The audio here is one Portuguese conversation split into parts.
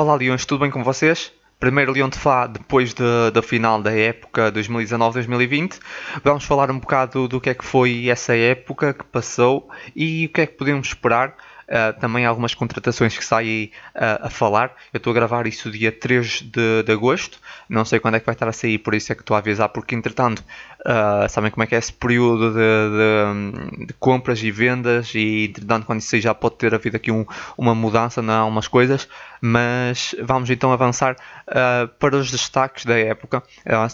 Olá Leões, tudo bem com vocês? Primeiro Leão de Fá, depois de, da final da época 2019-2020. Vamos falar um bocado do que é que foi essa época que passou e o que é que podemos esperar Uh, também algumas contratações que saem uh, a falar. Eu estou a gravar isso dia 3 de, de, agosto. Não sei quando é que vai estar a sair, por isso é que estou a avisar, porque entretanto, uh, sabem como é que é esse período de, de, de compras e vendas, e entretanto, quando isso sair, já pode ter havido aqui um, uma mudança em algumas coisas. Mas vamos então avançar para os destaques da época.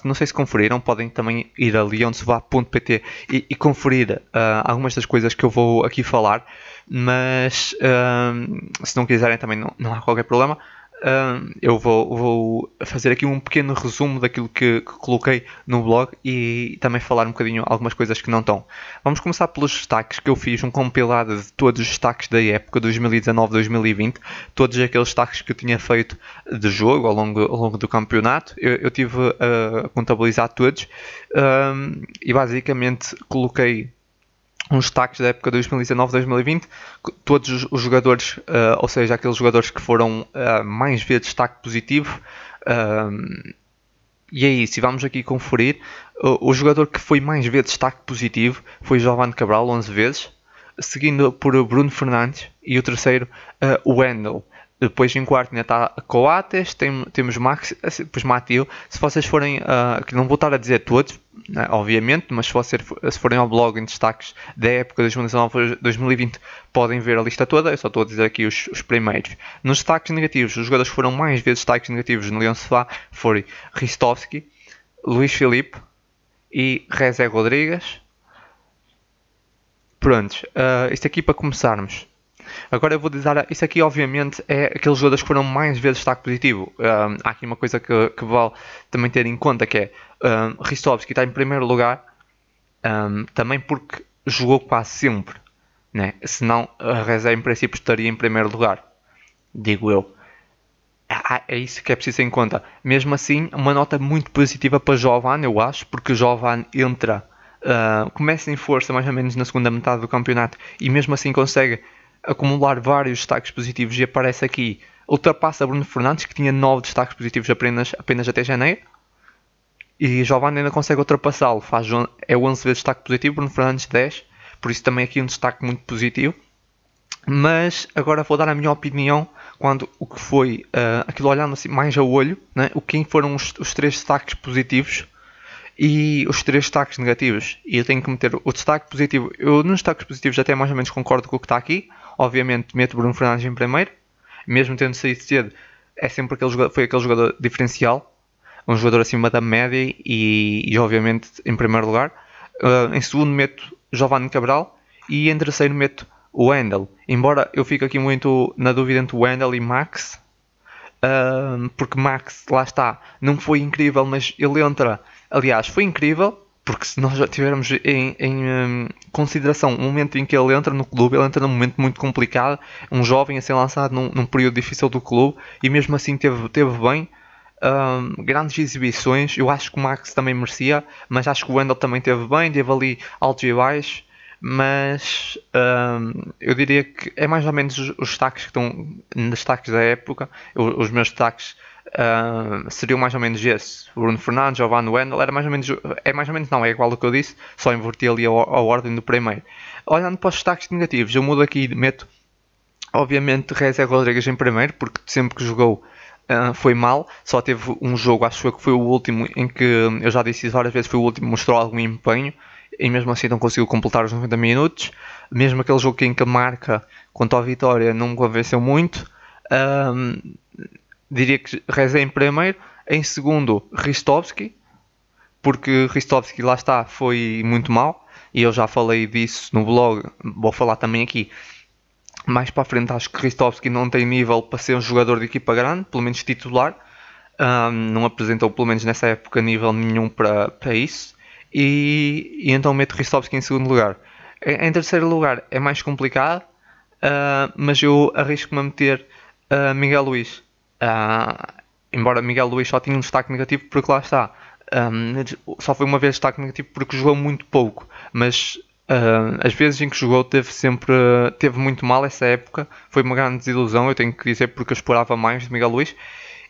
não sei se conferiram, podem também ir a leonsevá.pt e, e conferir algumas das coisas que eu vou aqui falar mas um, se não quiserem também não, não há qualquer problema. Um, eu vou, vou, fazer aqui um pequeno resumo daquilo que, que, coloquei no blog e também falar um bocadinho algumas coisas que não estão. Vamos começar pelos destaques que eu fiz, um compilado de todos os destaques da época 2019-2020, todos aqueles destaques que eu tinha feito de jogo ao longo, ao longo do campeonato. Eu, eu tive a contabilizar todos um, e basicamente coloquei uns destaques da época 2019-2020, todos os jogadores, uh, ou seja, aqueles jogadores que foram uh, mais vezes destaque positivo. Uh, e é isso, e vamos aqui conferir. O, o, jogador que foi mais vezes destaque positivo foi Giovanni Cabral, 11 vezes, seguindo por Bruno Fernandes, e o terceiro, o Wendel. Depois em quarto ainda está Coates, tem, temos Max, depois Matil. Se vocês forem, uh, que não vou estar a dizer todos, né, obviamente, mas se, vocês, se forem ao blog em destaques da época 2019-2020, podem ver a lista toda. Eu só estou a dizer aqui os, os primeiros. Nos destaques negativos, os jogadores que foram mais vezes destaques negativos no Leão Sofá foram Ristovski, Luís Filipe e Rezé Rodrigues. Prontos, uh, isto aqui para começarmos. Agora eu vou dizer, isso aqui obviamente é aqueles jogadores que foram mais vezes destaque positivo. Um, há aqui uma coisa que, que vale também ter em conta que é um, Ristovski está em primeiro lugar um, também porque jogou quase sempre. Né? Senão a Rezé em princípio estaria em primeiro lugar. Digo eu. Ah, é isso que é preciso ter em conta. Mesmo assim, uma nota muito positiva para Jovan, eu acho, porque Jovan entra, uh, começa em força mais ou menos na segunda metade do campeonato e mesmo assim consegue acumular vários destaques positivos e aparece aqui, ultrapassa Bruno Fernandes, que tinha 9 destaques positivos apenas, apenas até janeiro. E Giovanni ainda consegue ultrapassá-lo, faz é 11 vezes destaque positivo, Bruno Fernandes 10, por isso também aqui um destaque muito positivo. Mas agora vou dar a minha opinião quando o que foi uh, aquilo olhando assim mais a olho, né? o quem foram os, os três destaques positivos e os três destaques negativos. E eu tenho que meter o destaque positivo. Eu nos destaques positivos até mais ou menos concordo com o que está aqui. Obviamente meto Bruno Fernandes em primeiro, mesmo tendo saído cedo, é sempre aquele jogador, foi aquele jogador diferencial, um jogador acima da média e, e obviamente em primeiro lugar. Uh, em segundo meto Giovanni Cabral e em terceiro meto o Wendel. Embora eu fique aqui muito na dúvida entre o Wendel e Max, uh, porque Max, lá está, não foi incrível, mas ele entra, aliás, foi incrível, porque se nós já tivermos em, em um, consideração o momento em que ele entra no clube, ele entra num momento muito complicado, um jovem a ser lançado num, num período difícil do clube e mesmo assim teve, teve bem. Um, grandes exibições, eu acho que o Max também merecia, mas acho que o Wendel também teve bem, teve ali altos e baixos, mas um, eu diria que é mais ou menos os, destaques que estão destaques da época, os meus destaques uh, seriam mais ou menos esse. Bruno Fernandes, Giovanni Wendel, era mais ou menos, é mais ou menos não, é igual ao que eu disse, só inverti ali a, a ordem do primeiro. Olhando para os destaques negativos, eu mudo aqui e meto, obviamente, Rezé Rodrigues em primeiro, porque sempre que jogou Uh, foi mal, só teve um jogo, acho que foi o último, em que eu já disse várias vezes, foi o último, mostrou algum empenho e mesmo assim não conseguiu completar os 90 minutos. Mesmo aquele jogo em que marca quanto à vitória não me convenceu muito. Um, diria que Rezé em primeiro, em segundo Ristovski, porque Ristovski lá está, foi muito mal, e eu já falei disso no blog, vou falar também aqui. Mais para a frente acho que Ristovski não tem nível para ser um jogador de equipa grande, pelo menos titular. Um, não apresentou pelo menos nessa época nível nenhum para, para isso. E, e então meto Ristovski em segundo lugar. Em, em terceiro lugar é mais complicado, uh, mas eu arrisco-me a meter uh, Miguel Luís. Uh, embora Miguel Luís só tinha um destaque negativo, porque lá está. Um, só foi uma vez destaque negativo porque jogou muito pouco. Mas Uh, as vezes em que jogou teve sempre teve muito mal essa época. Foi uma grande desilusão eu tenho que dizer porque eu esperava mais de Miguel Luís.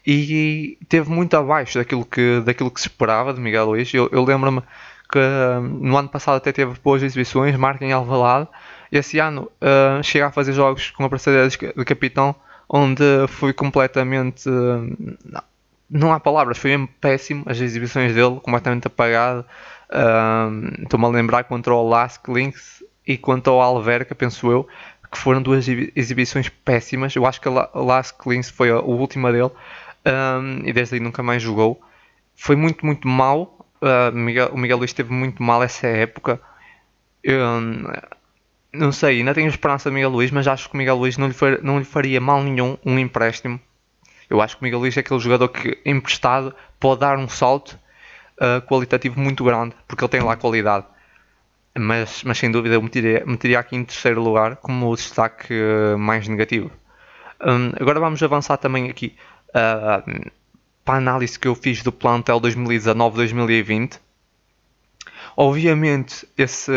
E teve muito abaixo daquilo que daquilo que se esperava de Miguel Luís. Eu, eu lembro-me que uh, no ano passado até teve boas exibições marca em Alvalade. Esse ano uh, chega a fazer jogos com a parceria de capitão onde foi completamente não, não há palavras foi mesmo péssimo as exibições dele completamente apagado Estou-me a lembrar contra o Lask Links e contra o Alverca, penso eu, que foram duas exibições péssimas. Eu acho que a Lask Links foi a última dele um, e desde aí nunca mais jogou. Foi muito, muito mal. Uh, Miguel, o Miguel Luís esteve muito mal essa época. Um, não sei, ainda tenho esperança de Miguel Luís, mas acho que o Miguel Luís não lhe, far, não lhe faria mal nenhum um empréstimo. Eu acho que o Miguel Luís é aquele jogador que, emprestado, pode dar um salto uh, qualitativo muito grande, porque ele tem lá qualidade. Mas, mas sem dúvida eu meteria, meteria aqui em terceiro lugar como o destaque uh, mais negativo. Um, agora vamos avançar também aqui uh, para a análise que eu fiz do plantel 2019-2020. Obviamente, esse,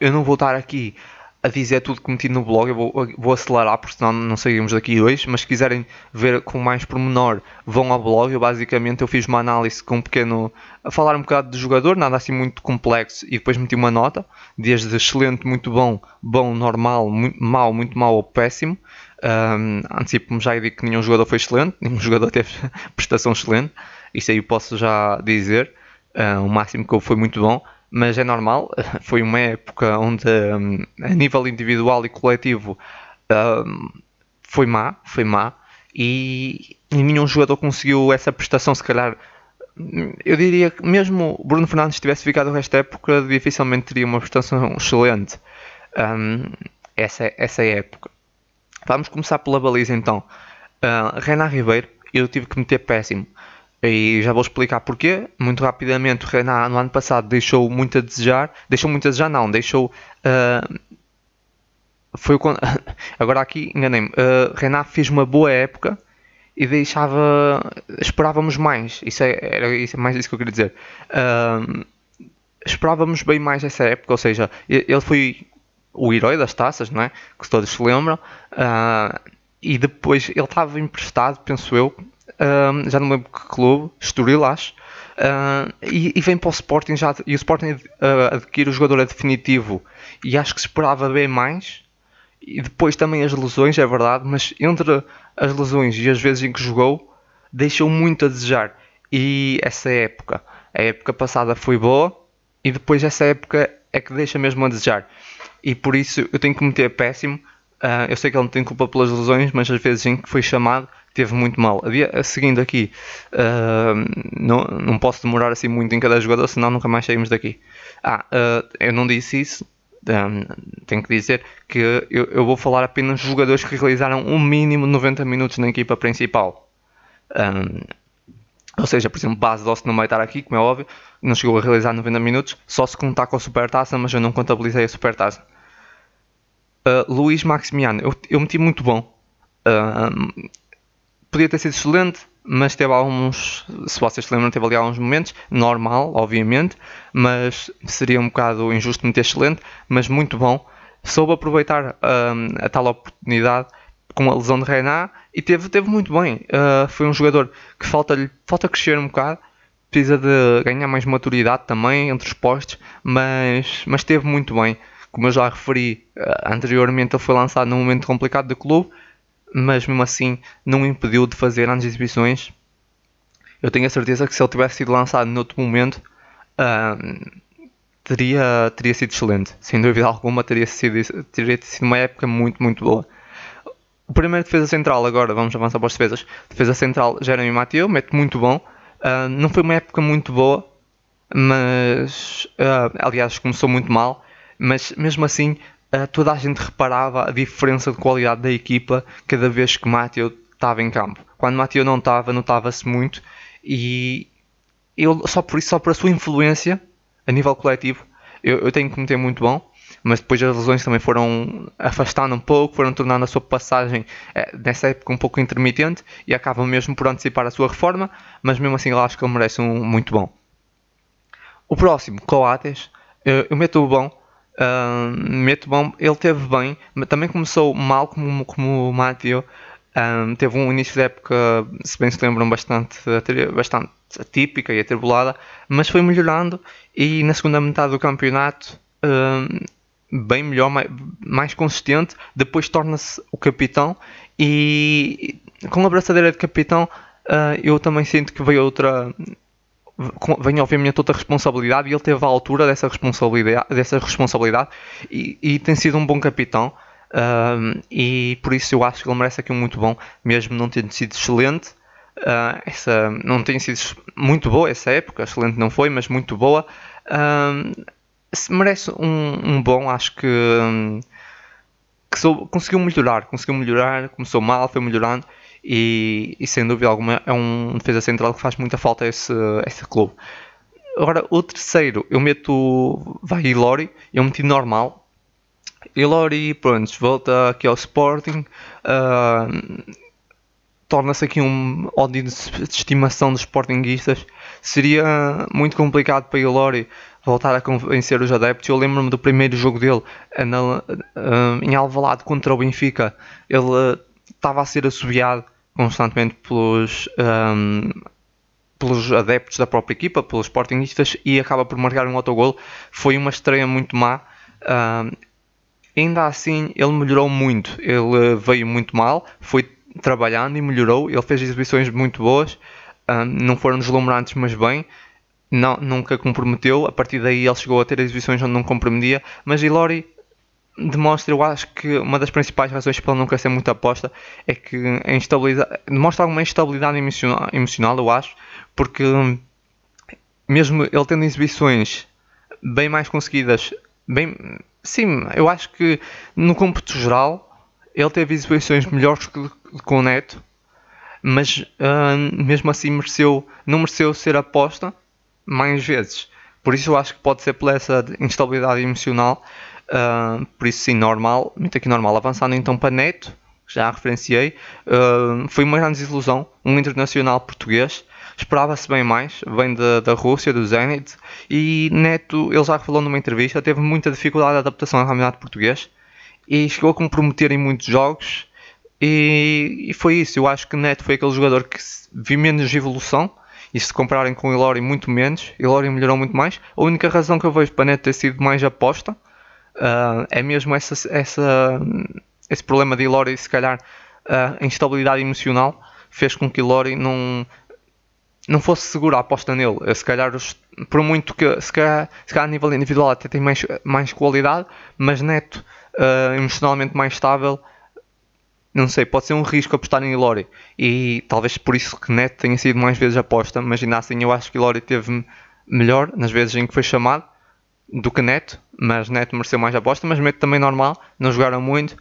eu não vou estar aqui a dizer tudo que meti no blog, eu vou, vou acelerar porque senão não saímos daqui hoje, mas se quiserem ver com mais pormenor, vão ao blog, eu basicamente eu fiz uma análise com um pequeno, a falar um bocado do jogador, nada assim muito complexo, e depois meti uma nota, desde excelente, muito bom, bom, normal, muito, mau, muito mau ou péssimo, um, antecipo-me já e digo que nenhum jogador foi excelente, nenhum jogador teve prestação excelente, isso aí eu posso já dizer, o máximo que foi muito bom, mas é normal. Foi uma época onde, um, a nível individual e coletivo, um, foi má, foi má, e, nenhum jogador conseguiu essa prestação. Se calhar, eu diria que mesmo Bruno Fernandes tivesse ficado o resto da época, dificilmente teria uma prestação excelente. Essa, essa época. Vamos começar pela baliza então. Uh, Renan Ribeiro, eu tive que meter péssimo. E já vou explicar porquê. Muito rapidamente, o Renan no ano passado deixou muito a desejar. Deixou muito a desejar, não. Deixou. Uh, foi o, agora aqui enganei-me. Uh, Renan fez uma boa época e deixava. Esperávamos mais. Isso é, era isso, é mais isso que eu queria dizer. Uh, esperávamos bem mais essa época. Ou seja, ele foi o herói das taças, não é? Que todos se lembram. Uh, e depois ele estava emprestado, penso eu, uh, já não lembro que clube, Estoril acho, uh, e, e, vem para o Sporting já, e o Sporting uh, adquire o jogador a definitivo. E acho que se esperava bem mais. E depois também as lesões, é verdade, mas entre as lesões e as vezes em que jogou deixou muito a desejar. E essa época, a época passada foi boa e depois essa época é que deixa mesmo a desejar. E por isso eu tenho que meter péssimo Uh, eu sei que ele não tem culpa pelas lesões, mas as vezes em que foi chamado teve muito mal. Seguindo aqui, uh, não, não posso demorar assim muito em cada jogador, senão nunca mais saímos daqui. Ah, uh, eu não disse isso. Um, tenho que dizer que eu, eu, vou falar apenas de jogadores que realizaram um mínimo de 90 minutos na equipa principal. Um, ou seja, por exemplo, Base Doce não vai estar aqui, como é óbvio, não chegou a realizar 90 minutos, só se contar com a Supertaça, mas eu não contabilizei a Supertaça. Uh, Luís Maximiano, eu, eu meti muito bom. Uh, podia ter sido excelente, mas teve alguns, se vocês se lembram, teve ali alguns momentos, normal, obviamente, mas seria um bocado injusto meter excelente, mas muito bom. Soube aproveitar a tal oportunidade com a lesão de Renan e teve, teve muito bem. Uh, foi um jogador que falta-lhe falta crescer um bocado, precisa de ganhar mais maturidade também entre os postos, mas, mas teve muito bem. Como eu já referi uh, anteriormente, ele foi lançado num momento complicado do clube, mas mesmo assim não impediu de fazer grandes exibições. Eu tenho a certeza que se ele tivesse sido lançado noutro momento, uh, teria, teria sido excelente. Sem dúvida alguma, teria sido, teria sido uma época muito, muito boa. O primeiro defesa central, agora vamos avançar para as defesas. Defesa central, Jeremy Mateu, mete muito bom. Uh, não foi uma época muito boa, mas uh, aliás começou muito mal mas mesmo assim uh, toda a gente reparava a diferença de qualidade da equipa cada vez que Mateo estava em campo. Quando Mateo não estava, notava-se muito e ele, só por isso, só por a sua influência a nível coletivo, eu, eu tenho que meter muito bom mas depois as lesões também foram afastando um pouco, foram tornando a sua passagem eh, nessa época um pouco intermitente e acabam mesmo por antecipar a sua reforma, mas mesmo assim eu acho que ele merece um muito bom. O próximo, Coates, eu, eu meto o bom Meto bom, ele teve bem, mas também começou mal como, como o Matthew. Um, teve um início de época, se bem se lembram, bastante, bastante atípica e atribulada, mas foi melhorando e na segunda metade do campeonato um, bem melhor, mais, mais consistente. Depois torna-se o capitão e com a braçadeira de capitão uh, eu também sinto que veio outra vem obviamente outra responsabilidade e ele teve a altura dessa responsabilidade, dessa responsabilidade e, e tem sido um bom capitão uh, e por isso eu acho que ele merece aqui um muito bom, mesmo não tendo sido excelente. Uh, essa não tem sido muito boa essa época, excelente não foi, mas muito boa. Merece um, um, bom, acho que, um, que sou, conseguiu melhorar, conseguiu melhorar, começou mal, foi melhorando e, e, sem dúvida alguma é um defesa central que faz muita falta a esse, a esse clube. Agora, o terceiro, eu meto vai Ilori, eu meti normal. Ilori, pronto, volta aqui ao Sporting, uh, torna-se aqui um ódio de estimação dos Sportingistas. Seria muito complicado para Ilori voltar a convencer os adeptos. Eu lembro-me do primeiro jogo dele na, uh, em Alvalade contra o Benfica. Ele estava a ser assobiado constantemente pelos, um, pelos adeptos da própria equipa, pelos Sportingistas, e acaba por marcar um autogol. Foi uma estreia muito má. Um, ainda assim, ele melhorou muito. Ele veio muito mal, foi trabalhando e melhorou. Ele fez exibições muito boas, um, não foram deslumbrantes, mas bem. Não, nunca comprometeu. A partir daí, ele chegou a ter exibições onde não comprometia. Mas Ilori demonstra, eu acho que uma das principais razões para ele nunca ser muito aposta é que a instabilidade, demonstra alguma instabilidade emocional, emocional, eu acho, porque mesmo ele tendo exibições bem mais conseguidas, bem, sim, eu acho que no cômputo geral ele teve exibições melhores que, com o Neto, mas uh, mesmo assim mereceu, não mereceu ser aposta mais vezes. Por isso eu acho que pode ser por essa instabilidade emocional Uh, por isso, sim, normal, muito aqui normal. Avançando então para Neto, já referenciei, uh, foi uma grande desilusão. Um internacional português, esperava-se bem mais, vem da, da Rússia, do Zenit, e Neto, ele já falou numa entrevista, teve muita dificuldade de adaptação ao campeonato português e chegou a comprometer em muitos jogos. E, e, foi isso. Eu acho que Neto foi aquele jogador que viu menos evolução. E se compararem com o Ilori, muito menos. Ilori melhorou muito mais. A única razão que eu vejo para Neto ter sido mais aposta Uh, é mesmo essa, essa, esse problema de Ilori, se calhar uh, a instabilidade emocional fez com que Ilori não, não fosse seguro a aposta nele. Se calhar, por muito que se calhar, se calhar a nível individual até tem mais, mais qualidade, mas Neto, uh, emocionalmente mais estável, não sei, pode ser um risco apostar em Ilori. E talvez por isso que Neto tenha sido mais vezes aposta, mas ainda assim eu acho que Ilori teve melhor nas vezes em que foi chamado do que Neto, mas Neto mereceu mais aposta, mas Neto também normal, não jogaram muito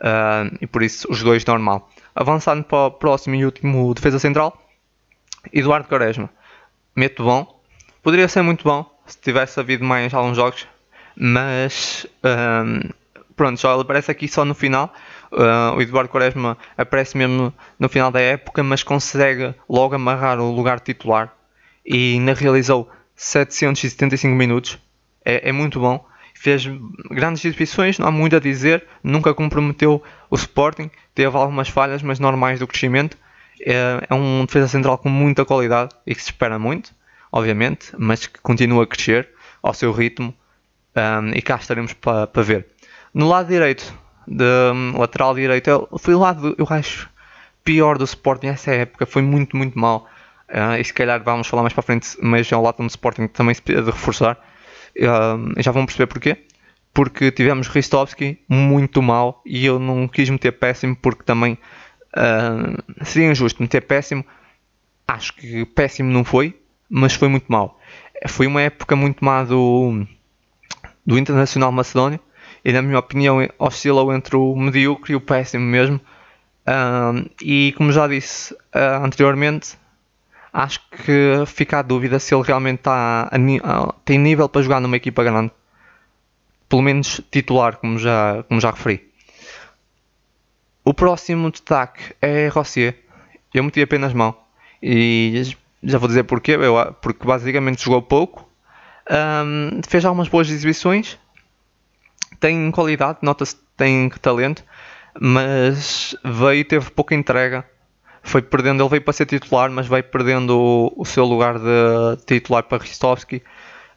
uh, e por isso os dois normal. Avançando para o próximo e último defesa central, Eduardo Quaresma. Meto bom, poderia ser muito bom se tivesse havido mais alguns jogos, mas uh, pronto, só ele aparece aqui só no final. Uh, o Eduardo Quaresma aparece mesmo no final da época, mas consegue logo amarrar o lugar titular e ainda realizou 775 minutos é, é muito bom. Fez grandes exibições, não há muito a dizer. Nunca comprometeu o Sporting. Teve algumas falhas, mas normais do crescimento. É, é um defesa central com muita qualidade e que se espera muito, obviamente, mas que continua a crescer ao seu ritmo. Um, e cá estaremos para pa ver. No lado direito, de, um, lateral direito, foi o lado, eu acho, pior do Sporting nessa época. Foi muito, muito mal. Uh, e se calhar vamos falar mais para frente, mas é o lado do Sporting também se precisa de reforçar. Já vão perceber porquê. Porque tivemos Ristovski muito mal e eu não quis meter péssimo porque também uh, seria injusto meter péssimo. Acho que péssimo não foi, mas foi muito mal. Foi uma época muito má do, do Internacional Macedónio e, na minha opinião, oscilou entre o medíocre e o péssimo mesmo. Uh, e como já disse uh, anteriormente, acho que fica a dúvida se ele realmente está a, tem nível para jogar numa equipa grande. Pelo menos titular, como já, como já referi. O próximo destaque é Rossier. Eu meti apenas mão. E já vou dizer porquê. Eu, porque basicamente jogou pouco. Um, fez algumas boas exibições. tem qualidade, nota-se tem talento, mas veio teve pouca entrega. Foi perdendo, ele veio para ser titular, mas veio perdendo o, o seu lugar de titular para Ristovski.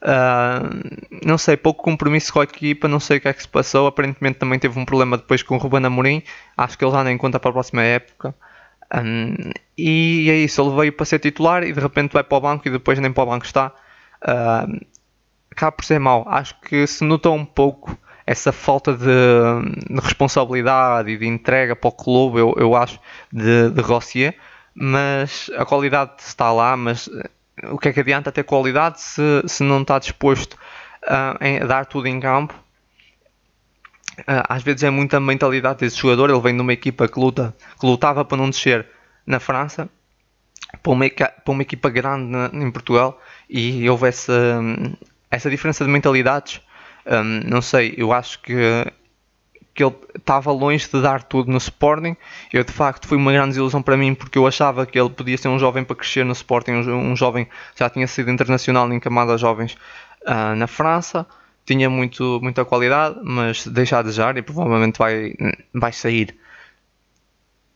Uh, não sei, pouco compromisso com a equipa, não sei o que é que se passou. Aparentemente também teve um problema depois com o Ruben Amorim. Acho que ele já nem conta para a próxima época. Um, e é isso, ele veio para ser titular e de repente vai para o banco e depois nem para o banco está. Uh, por ser mau. Acho que se notou um pouco essa falta de, de, responsabilidade e de entrega para o clube, eu, eu acho, de, de Rossier, mas a qualidade está lá, mas eh, o que é que adianta ter qualidade se, se não está disposto a dar tudo em campo? Uh, às vezes é muita mentalidade desse jogador, ele vem de uma equipa que, luta, que lutava para não descer na França, para uma, para uma equipa grande em Portugal, e houve essa, essa diferença de mentalidades um, não sei, eu acho que, que ele estava longe de dar tudo no Sporting. Eu de facto foi uma grande desilusão para mim porque eu achava que ele podia ser um jovem para crescer no Sporting, um, um jovem já tinha sido internacional em camada jovens uh, na França, tinha muito, muita qualidade, mas deixa a desejar e provavelmente vai, vai sair.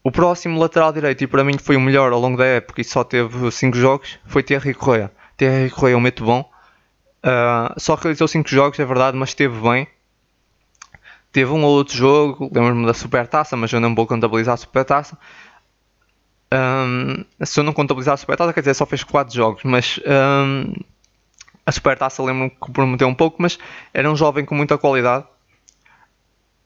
O próximo lateral direito, e para mim foi o melhor ao longo da época e só teve 5 jogos, foi Thierry Correia. Thierry Correia é um meto bom, Uh, só realizou 5 jogos, é verdade, mas esteve bem. Teve um ou outro jogo, lembro-me da Supertaça, mas eu não vou contabilizar a Supertaça. Um, se eu não contabilizar a Supertaça, quer dizer, só fez 4 jogos, mas um, a Supertaça lembro-me que comprometeu um pouco, mas era um jovem com muita qualidade.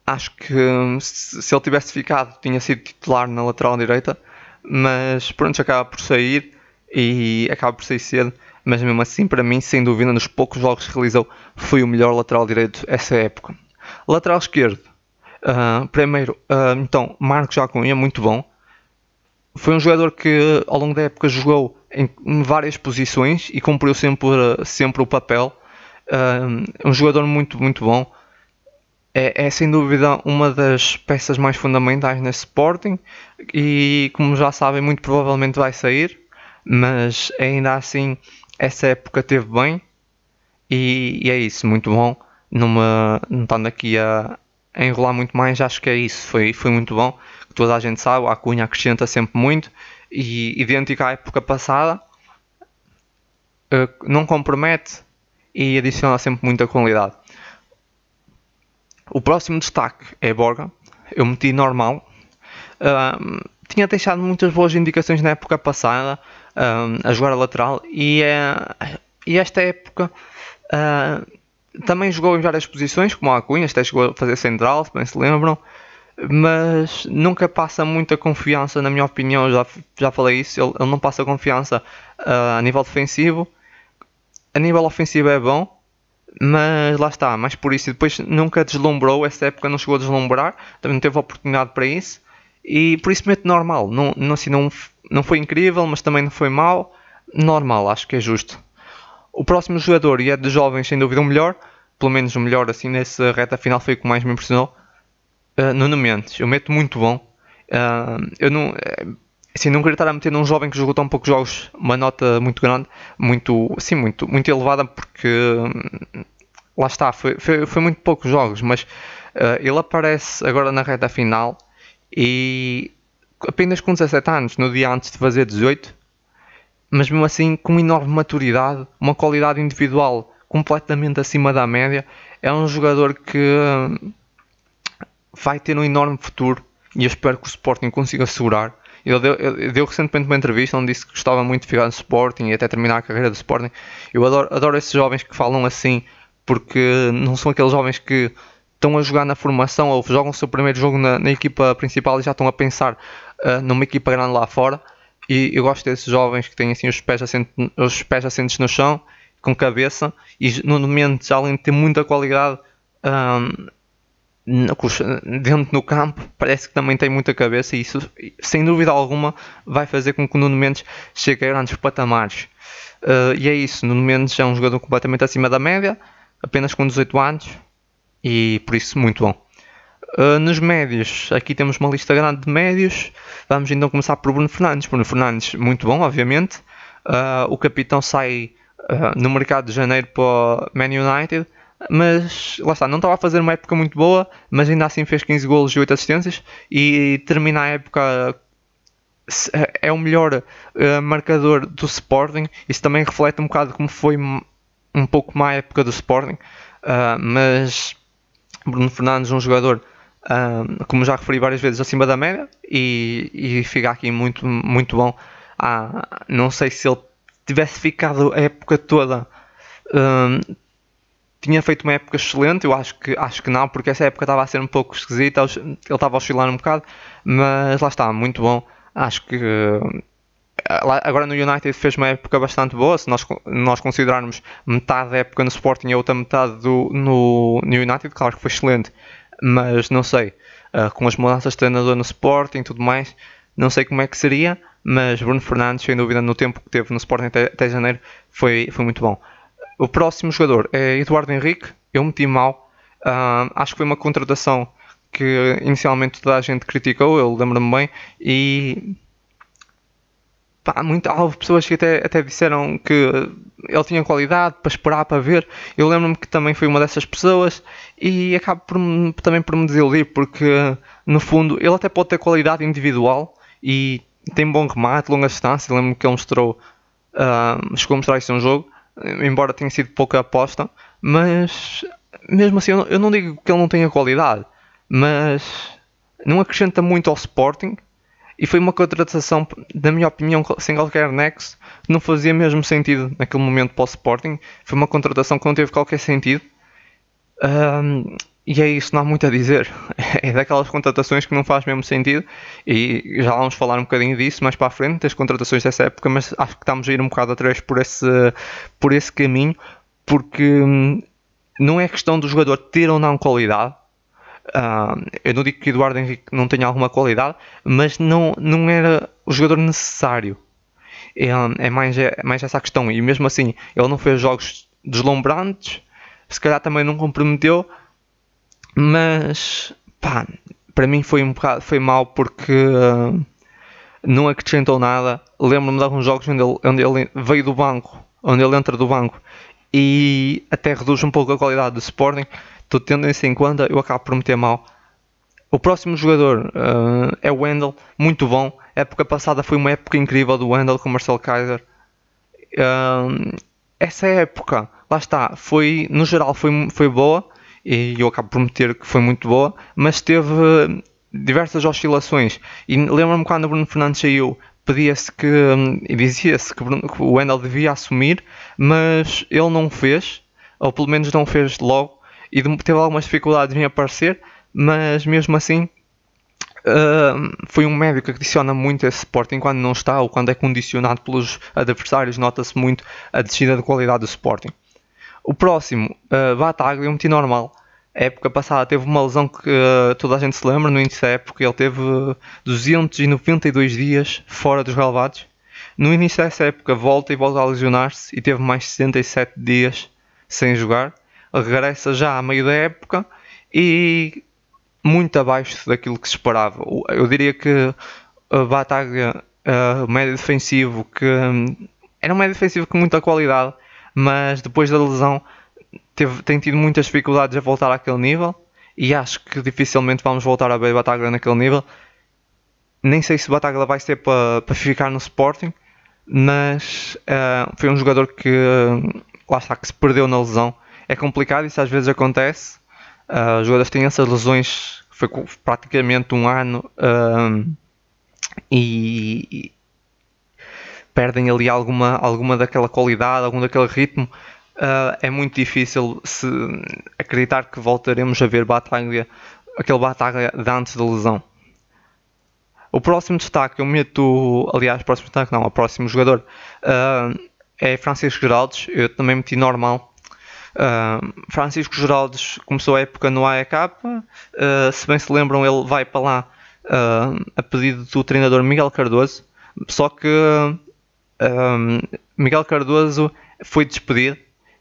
Acho que se ele tivesse ficado, tinha sido titular na lateral direita, mas pronto, acaba por sair e acaba por sair cedo mas mesmo assim, para mim, sem dúvida, nos poucos jogos que realizou, foi o melhor lateral direito essa época. Lateral esquerdo, uh, primeiro, uh, então, Marcos Jacunha, muito bom. Foi um jogador que ao longo da época jogou em, várias posições e cumpriu sempre, sempre o papel. Uh, um jogador muito, muito bom. É, é, sem dúvida uma das peças mais fundamentais nesse Sporting e, como já sabem, muito provavelmente vai sair, mas ainda assim essa época teve bem e, e, é isso, muito bom. Numa, não estando aqui a, a, enrolar muito mais, acho que é isso. Foi, foi muito bom. Toda a gente sabe, a Cunha acrescenta sempre muito e idêntico à época passada, uh, não compromete e adiciona sempre muita qualidade. O próximo destaque é Borga. Eu meti normal. Tinha deixado muitas boas indicações na época passada a jogar a lateral e, uh, e esta época uh, também jogou em várias posições, como a Cunha, até chegou a fazer central, se bem se lembram, mas nunca passa muita confiança, na minha opinião, já, já falei isso, ele, ele não passa confiança uh, a nível defensivo, a nível ofensivo é bom, mas lá está, mas por isso. Depois nunca deslumbrou, essa época não chegou a deslumbrar, também não teve oportunidade para isso, e por isso mete normal, não, não, assim, não, não foi incrível, mas também não foi mal, normal, acho que é justo. O próximo jogador, e é de jovens sem dúvida o melhor, pelo menos o melhor assim nessa reta final foi o que mais me impressionou, uh, Nuno Mendes, eu meto muito bom, uh, eu não... Eh, assim, não queria estar a meter num jovem que jogou tão poucos jogos uma nota muito grande, muito, sim, muito, muito elevada, porque hum, lá está, foi, foi, foi muito poucos jogos, mas uh, ele aparece agora na reta final e apenas com 17 anos, no dia antes de fazer 18, mas mesmo assim com uma enorme maturidade, uma qualidade individual completamente acima da média, é um jogador que hum, vai ter um enorme futuro e eu espero que o Sporting consiga assegurar. Ele deu, ele deu recentemente uma entrevista onde disse que gostava muito de ficar no Sporting e até terminar a carreira do Sporting. Eu adoro, adoro esses jovens que falam assim, porque não são aqueles jovens que estão a jogar na formação ou jogam o seu primeiro jogo na, na equipa principal e já estão a pensar uh, numa equipa grande lá fora. E eu gosto desses jovens que têm assim os pés assentes, os pés assentes no chão, com cabeça, e no momento, além de ter muita qualidade um, dentro no campo, parece que também tem muita cabeça e isso, sem dúvida alguma, vai fazer com que o Nuno Mendes chegue a grandes patamares. Uh, e é isso, Nuno Mendes é um jogador completamente acima da média, apenas com 18 anos, e por isso muito bom. Uh, nos médios, aqui temos uma lista grande de médios. Vamos então começar por Bruno Fernandes. Bruno Fernandes, muito bom, obviamente. Uh, o capitão sai uh, no mercado de janeiro para o Man United. mas lá está, não estava a fazer uma época muito boa, mas ainda assim fez 15 golos e 8 assistências e termina a época é o melhor marcador do Sporting. Isso também reflete um bocado como foi um pouco má época do Sporting, mas Bruno Fernandes, um jogador, uh, como já referi várias vezes, acima da média e, e fica aqui muito, muito bom. não sei se ele tivesse ficado a época toda. tinha feito uma época excelente, eu acho que, acho que não, porque essa época estava a ser um pouco esquisita, ele estava a oscilar um bocado, mas lá está, muito bom acho que eh, agora no United fez uma época bastante boa. Se nós, nós considerarmos metade da época no Sporting e a outra metade do, no, no United, claro que foi excelente, mas não sei, uh, com as mudanças de treinador no Sporting e tudo mais, não sei como é que seria. Mas Bruno Fernandes, sem dúvida, no tempo que teve no Sporting até, até janeiro, foi, foi muito bom. O próximo jogador é Eduardo Henrique. Eu meti mal. Uh, acho que foi uma contratação que inicialmente toda a gente criticou, eu lembro-me bem, e pá, muito, pessoas que até, até disseram que ele tinha qualidade para esperar para ver. Eu lembro-me que também fui uma dessas pessoas e acabo por, também por me desiludir, porque no fundo ele até pode ter qualidade individual e tem bom remate, longa distância. Lembro-me que ele mostrou, uh, chegou a mostrar isso um jogo, embora tenha sido pouca aposta, mas mesmo assim eu não, eu não digo que ele não tenha qualidade mas não acrescenta muito ao Sporting e foi uma contratação, na minha opinião, sem qualquer nexo, não fazia mesmo sentido naquele momento para o Sporting. Foi uma contratação que não teve qualquer sentido. Um, e é isso, não há muito a dizer. É daquelas contratações que não faz mesmo sentido. E já vamos falar um bocadinho disso mais para a frente, das contratações dessa época, mas acho que estamos a ir um bocado atrás por esse, por esse caminho, porque hum, não é questão do jogador ter ou não qualidade, Uh, eu não digo que Eduardo Henrique não tenha alguma qualidade, mas não, não era o jogador necessário. É, é, mais, é mais essa a questão. E mesmo assim, ele não fez jogos deslumbrantes, se calhar também não comprometeu, mas pá, para mim foi um bocado foi mal porque uh, não acrescentou nada. Lembro-me de alguns jogos onde ele, onde ele veio do banco, onde ele entra do banco e até reduz um pouco a qualidade do Sporting Estou tendo em conta, eu acabo por meter mal. O próximo jogador uh, é o Wendel, muito bom. A época passada foi uma época incrível do Wendel com o Marcel Kaiser. Uh, essa época, lá está, foi, no geral foi, foi boa e eu acabo por meter que foi muito boa, mas teve diversas oscilações. E lembro-me quando o Bruno Fernandes saiu, pedia-se que dizia-se que o Wendel devia assumir, mas ele não fez, ou pelo menos não fez logo e teve algumas dificuldades em aparecer, mas mesmo assim Uh, foi um médico que adiciona muito esse Sporting quando não está ou quando é condicionado pelos adversários, nota-se muito a descida de qualidade do Sporting. O próximo, uh, Bataglia, um meti normal. A época passada teve uma lesão que uh, toda a gente se lembra, no início da época ele teve 292 dias fora dos relevados. No início dessa época volta e volta a lesionar-se e teve mais 67 dias sem jogar regressa já a meio da época e muito abaixo daquilo que se esperava. Eu diria que a Bataglia, uh, médio defensivo, que era um médio defensivo com muita qualidade, mas depois da lesão teve, tem tido muitas dificuldades a voltar àquele nível e acho que dificilmente vamos voltar a ver Bataglia naquele nível. Nem sei se Bataglia vai ser para, para ficar no Sporting, mas uh, foi um jogador que uh, lá está que se perdeu na lesão é complicado, isso às vezes acontece. Uh, os jogadores têm essas lesões, foi praticamente um ano uh, e, e, perdem ali alguma, alguma daquela qualidade, algum daquele ritmo. Uh, é muito difícil se acreditar que voltaremos a ver Bataglia, aquele Bataglia de antes da lesão. O próximo destaque, eu meto, aliás, próximo destaque não, o próximo jogador uh, é Francisco Geraldes, eu também meti normal, Uh, Francisco Geraldes começou a época no AEK, uh, se bem se lembram, ele vai para lá uh, a pedido do treinador Miguel Cardoso, só que Miguel Cardoso foi despedido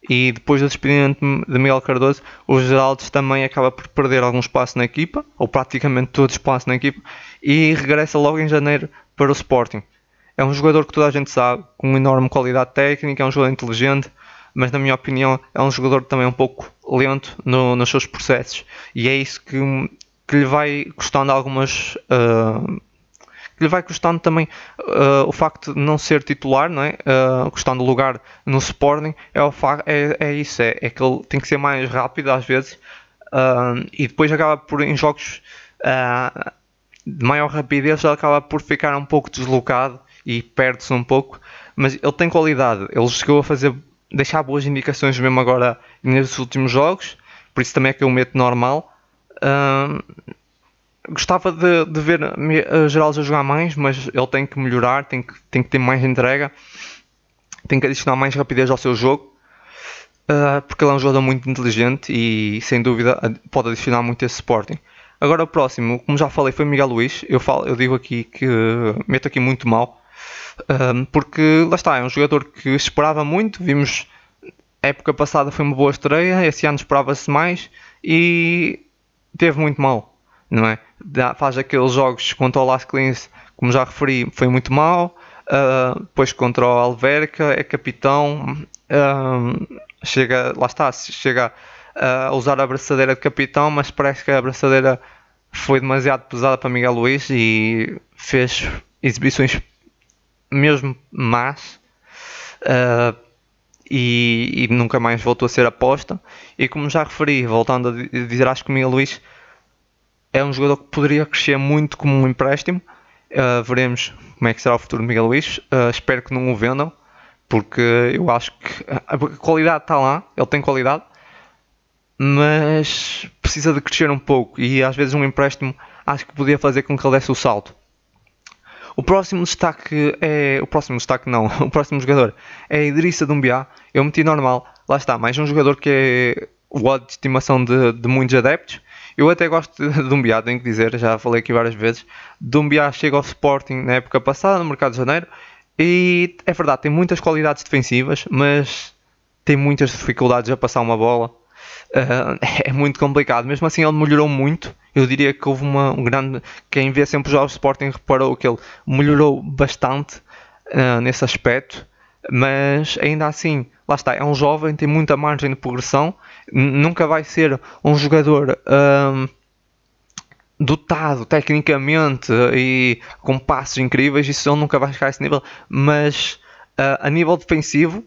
e depois do despedimento de Miguel Cardoso, o Geraldes também acaba por perder algum espaço na equipa, ou praticamente todo espaço na equipa, e regressa logo em janeiro para o Sporting. É um jogador que toda a gente sabe, com enorme qualidade técnica, é um jogador inteligente, mas na minha opinião é um jogador também um pouco lento no, nos seus processos e é isso que, que lhe vai custando algumas. Uh, que lhe vai custando também uh, o facto de não ser titular, não é? Uh, custando lugar no Sporting, é, o é, é isso, é, é, que ele tem que ser mais rápido às vezes uh, e depois acaba por em jogos de maior rapidez ele acaba por ficar um pouco deslocado e perde-se um pouco, mas ele tem qualidade, ele chegou a fazer deixar boas indicações mesmo agora nesses últimos jogos, por isso também é que eu meto normal. Gostava de, de ver uh, Geraldo a jogar mais, mas ele tem que melhorar, tem que, tem que ter mais entrega, tem que adicionar mais rapidez ao seu jogo, uh, porque ele é um jogador muito inteligente e sem dúvida pode adicionar muito esse Sporting. Agora o próximo, como já falei, foi Miguel Luís. Eu, falo, eu digo aqui que meto aqui muito mal, um, porque lá está, é um jogador que esperava muito, vimos a época passada foi uma boa estreia, esse ano esperava-se mais e teve muito mal, não é? Faz aqueles jogos contra o Las Clins, como já referi, foi muito mal. Uh, depois contra o Alverca, é capitão, chega, lá está, chega a usar a braçadeira de capitão, mas parece que a braçadeira foi demasiado pesada para Miguel Luís e fez exibições mesmo más uh, e, e, nunca mais voltou a ser aposta. E como já referi, voltando a dizer, acho que o Miguel Luís é um jogador que poderia crescer muito como um empréstimo. Uh, veremos como é que será o futuro de Miguel Luís. Uh, espero que não o vendam, porque eu acho que a qualidade está lá, ele tem qualidade, mas precisa de crescer um pouco e às vezes um empréstimo acho que podia fazer com que ele desse o salto. O próximo destaque é. O próximo destaque não, o próximo jogador é Idrissa Dumbiá. Eu meti normal, lá está, mais um jogador que é o ódio de estimação de, de muitos adeptos. Eu até gosto de Dumbiá, tenho que dizer, já falei aqui várias vezes. Dumbiá chega ao Sporting na época passada, no mercado de janeiro, e é verdade, tem muitas qualidades defensivas, mas tem muitas dificuldades a passar uma bola. Uh, é muito complicado. Mesmo assim, ele melhorou muito eu diria que houve uma, um grande. Quem vê sempre os jogos de Sporting reparou que ele melhorou bastante uh, nesse aspecto, mas ainda assim, lá está, é um jovem, tem muita margem de progressão, nunca vai ser um jogador. Uh, dotado tecnicamente e com passos incríveis, isso ele nunca vai chegar a esse nível, mas uh, a nível defensivo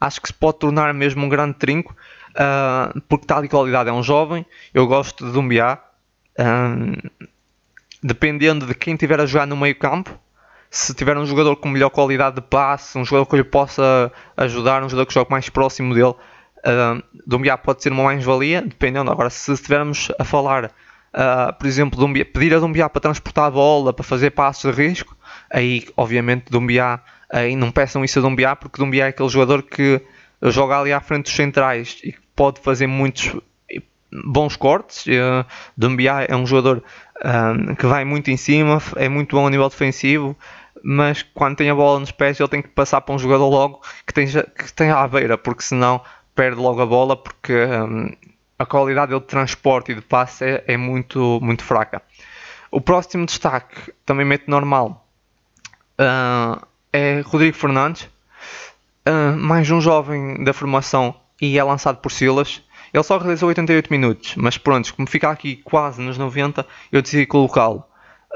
acho que se pode tornar mesmo um grande trinco uh, porque tal e qualidade é um jovem, eu gosto de Dumbiá um, dependendo de quem estiver a jogar no meio campo, se tiver um jogador com melhor qualidade de passe, um jogador que lhe possa ajudar, um jogador que jogue mais próximo dele, uh, Dumbiá pode ser uma mais-valia, dependendo. Agora, se estivermos a falar, uh, por exemplo, Dumbiá, pedir a Dumbiá para transportar a bola, para fazer passos de risco, aí, obviamente, Dumbiá, aí não peçam isso a Dumbiá, porque Dumbiá é aquele jogador que joga ali à frente dos centrais e pode fazer muitos bons cortes. Uh, Dumbiá é um jogador um, que vai muito em cima, é muito bom a nível defensivo, mas quando tem a bola nos pés ele tem que passar para um jogador logo que tenha, que tenha à beira, porque senão perde logo a bola, porque um, a qualidade dele de transporte e de passe é, é, muito, muito fraca. O próximo destaque, também mete normal, uh, é Rodrigo Fernandes, uh, mais um jovem da formação e é lançado por Silas. Ele só realizou 88 minutos, mas pronto, como fica aqui quase nos 90, eu decidi colocá-lo.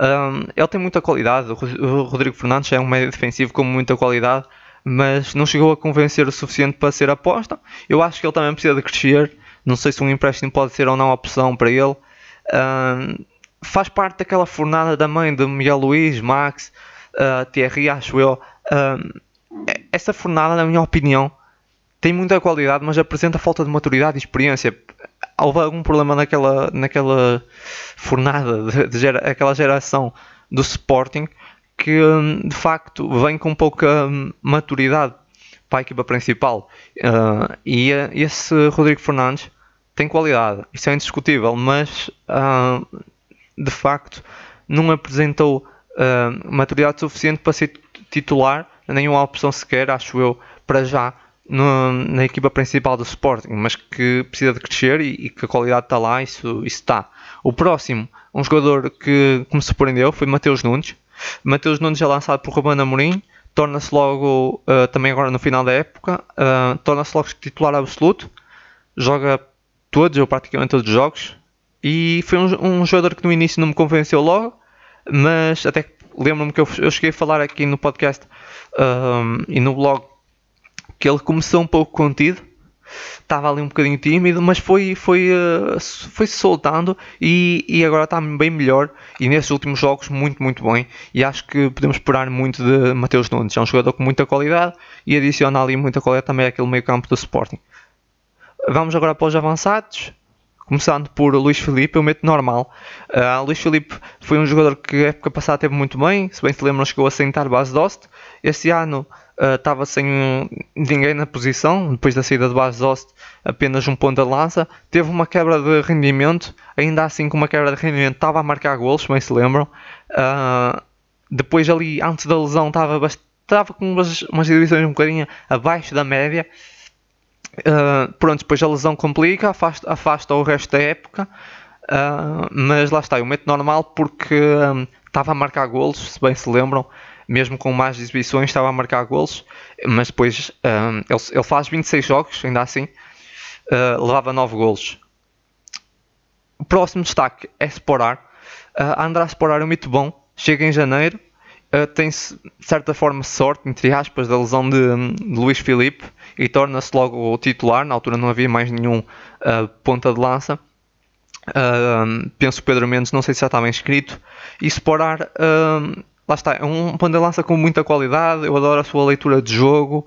Um, ele tem muita qualidade, o Rodrigo Fernandes é um médio defensivo com muita qualidade, mas não chegou a convencer o suficiente para ser aposta. Eu acho que ele também precisa de crescer, não sei se um empréstimo pode ser ou não opção para ele. Um, faz parte daquela fornada da mãe de Miguel Luís, Max, uh, Thierry, acho eu. Um, essa fornada, na minha opinião, tem muita qualidade, mas apresenta falta de maturidade e experiência. Houve algum problema naquela, naquela fornada, de, de gera, aquela geração do Sporting que hum, de facto vem com pouca hum, maturidade para a equipa principal. Uh, e esse Rodrigo Fernandes tem qualidade, isso é indiscutível, mas uh, de facto não apresentou uh, maturidade suficiente para ser titular, nenhuma opção sequer, acho eu, para já no, na equipa principal do Sporting, mas que precisa de crescer e, e que a qualidade está lá, isso, está. O próximo, um jogador que, que me surpreendeu foi Mateus Nunes. Mateus Nunes é lançado por Ruben Amorim, torna-se logo, uh, também agora no final da época, uh, torna-se logo titular absoluto, joga todos ou praticamente todos os jogos e foi um, um jogador que no início não me convenceu logo, mas até lembro-me que eu, eu, cheguei a falar aqui no podcast um, e no blog que ele começou um pouco contido, estava ali um bocadinho tímido, mas foi, foi, uh, foi se soltando e, e agora está bem melhor. E nesses últimos jogos, muito, muito bem. E acho que podemos esperar muito de Mateus Nunes. É um jogador com muita qualidade e adiciona ali muita qualidade também àquele meio-campo do Sporting. Vamos agora para os avançados. Começando por Luís Filipe, eu meto normal. Uh, Luís Filipe foi um jogador que a época passada teve muito bem, se bem se lembram, chegou a sentar base Dost. Este ano estava uh, sem ninguém na posição, depois da saída de base Dost, apenas um ponto de lança. Teve uma quebra de rendimento, ainda assim com uma quebra de rendimento estava a marcar golos, bem se lembram. Uh, depois ali, antes da lesão, estava, com umas, umas exibições um bocadinho abaixo da média. Uh, pronto, depois a lesão complica, afasta, afasta o resto da época, mas lá está, eu meto normal porque um, estava a marcar golos, se bem se lembram, mesmo com mais exibições estava a marcar golos, mas depois um, ele, ele, faz 26 jogos, ainda assim, uh, levava 9 golos. O próximo destaque é Sporar. Uh, André Sporar é um mito bom, chega em janeiro, uh, tem de certa forma sorte, entre aspas, da lesão de, de Luís Filipe e torna-se logo o titular. Na altura não havia mais nenhum uh, ponta de lança. Uh, penso Pedro Mendes, não sei se já estava inscrito. E Sporar, uh, lá está, é um ponta de lança com muita qualidade. Eu adoro a sua leitura de jogo,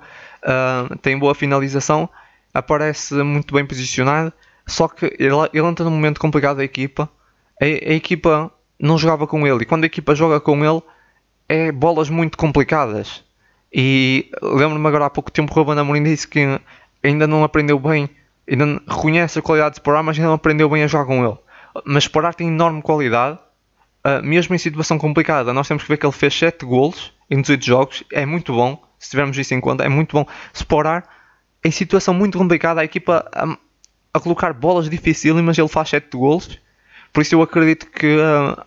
tem boa finalização, aparece muito bem posicionado. Só que ele, ele entra num momento complicado da equipa. A, a equipa não jogava com ele, e quando a equipa joga com ele, é bolas muito complicadas. E lembro-me agora há pouco tempo o Ruben Amorim disse que ainda não aprendeu bem, ainda reconhece a qualidade de Sporar, mas ainda não aprendeu bem a jogar com ele. Mas Sporar tem enorme qualidade, uh, mesmo em situação complicada. Nós temos que ver que ele fez 7 golos em 18 jogos, é muito bom, se tivermos isso em conta, é muito bom. Sporar, em situação muito complicada, a equipa a, a colocar bolas dificílimas, ele faz 7 golos. Por isso eu acredito que uh,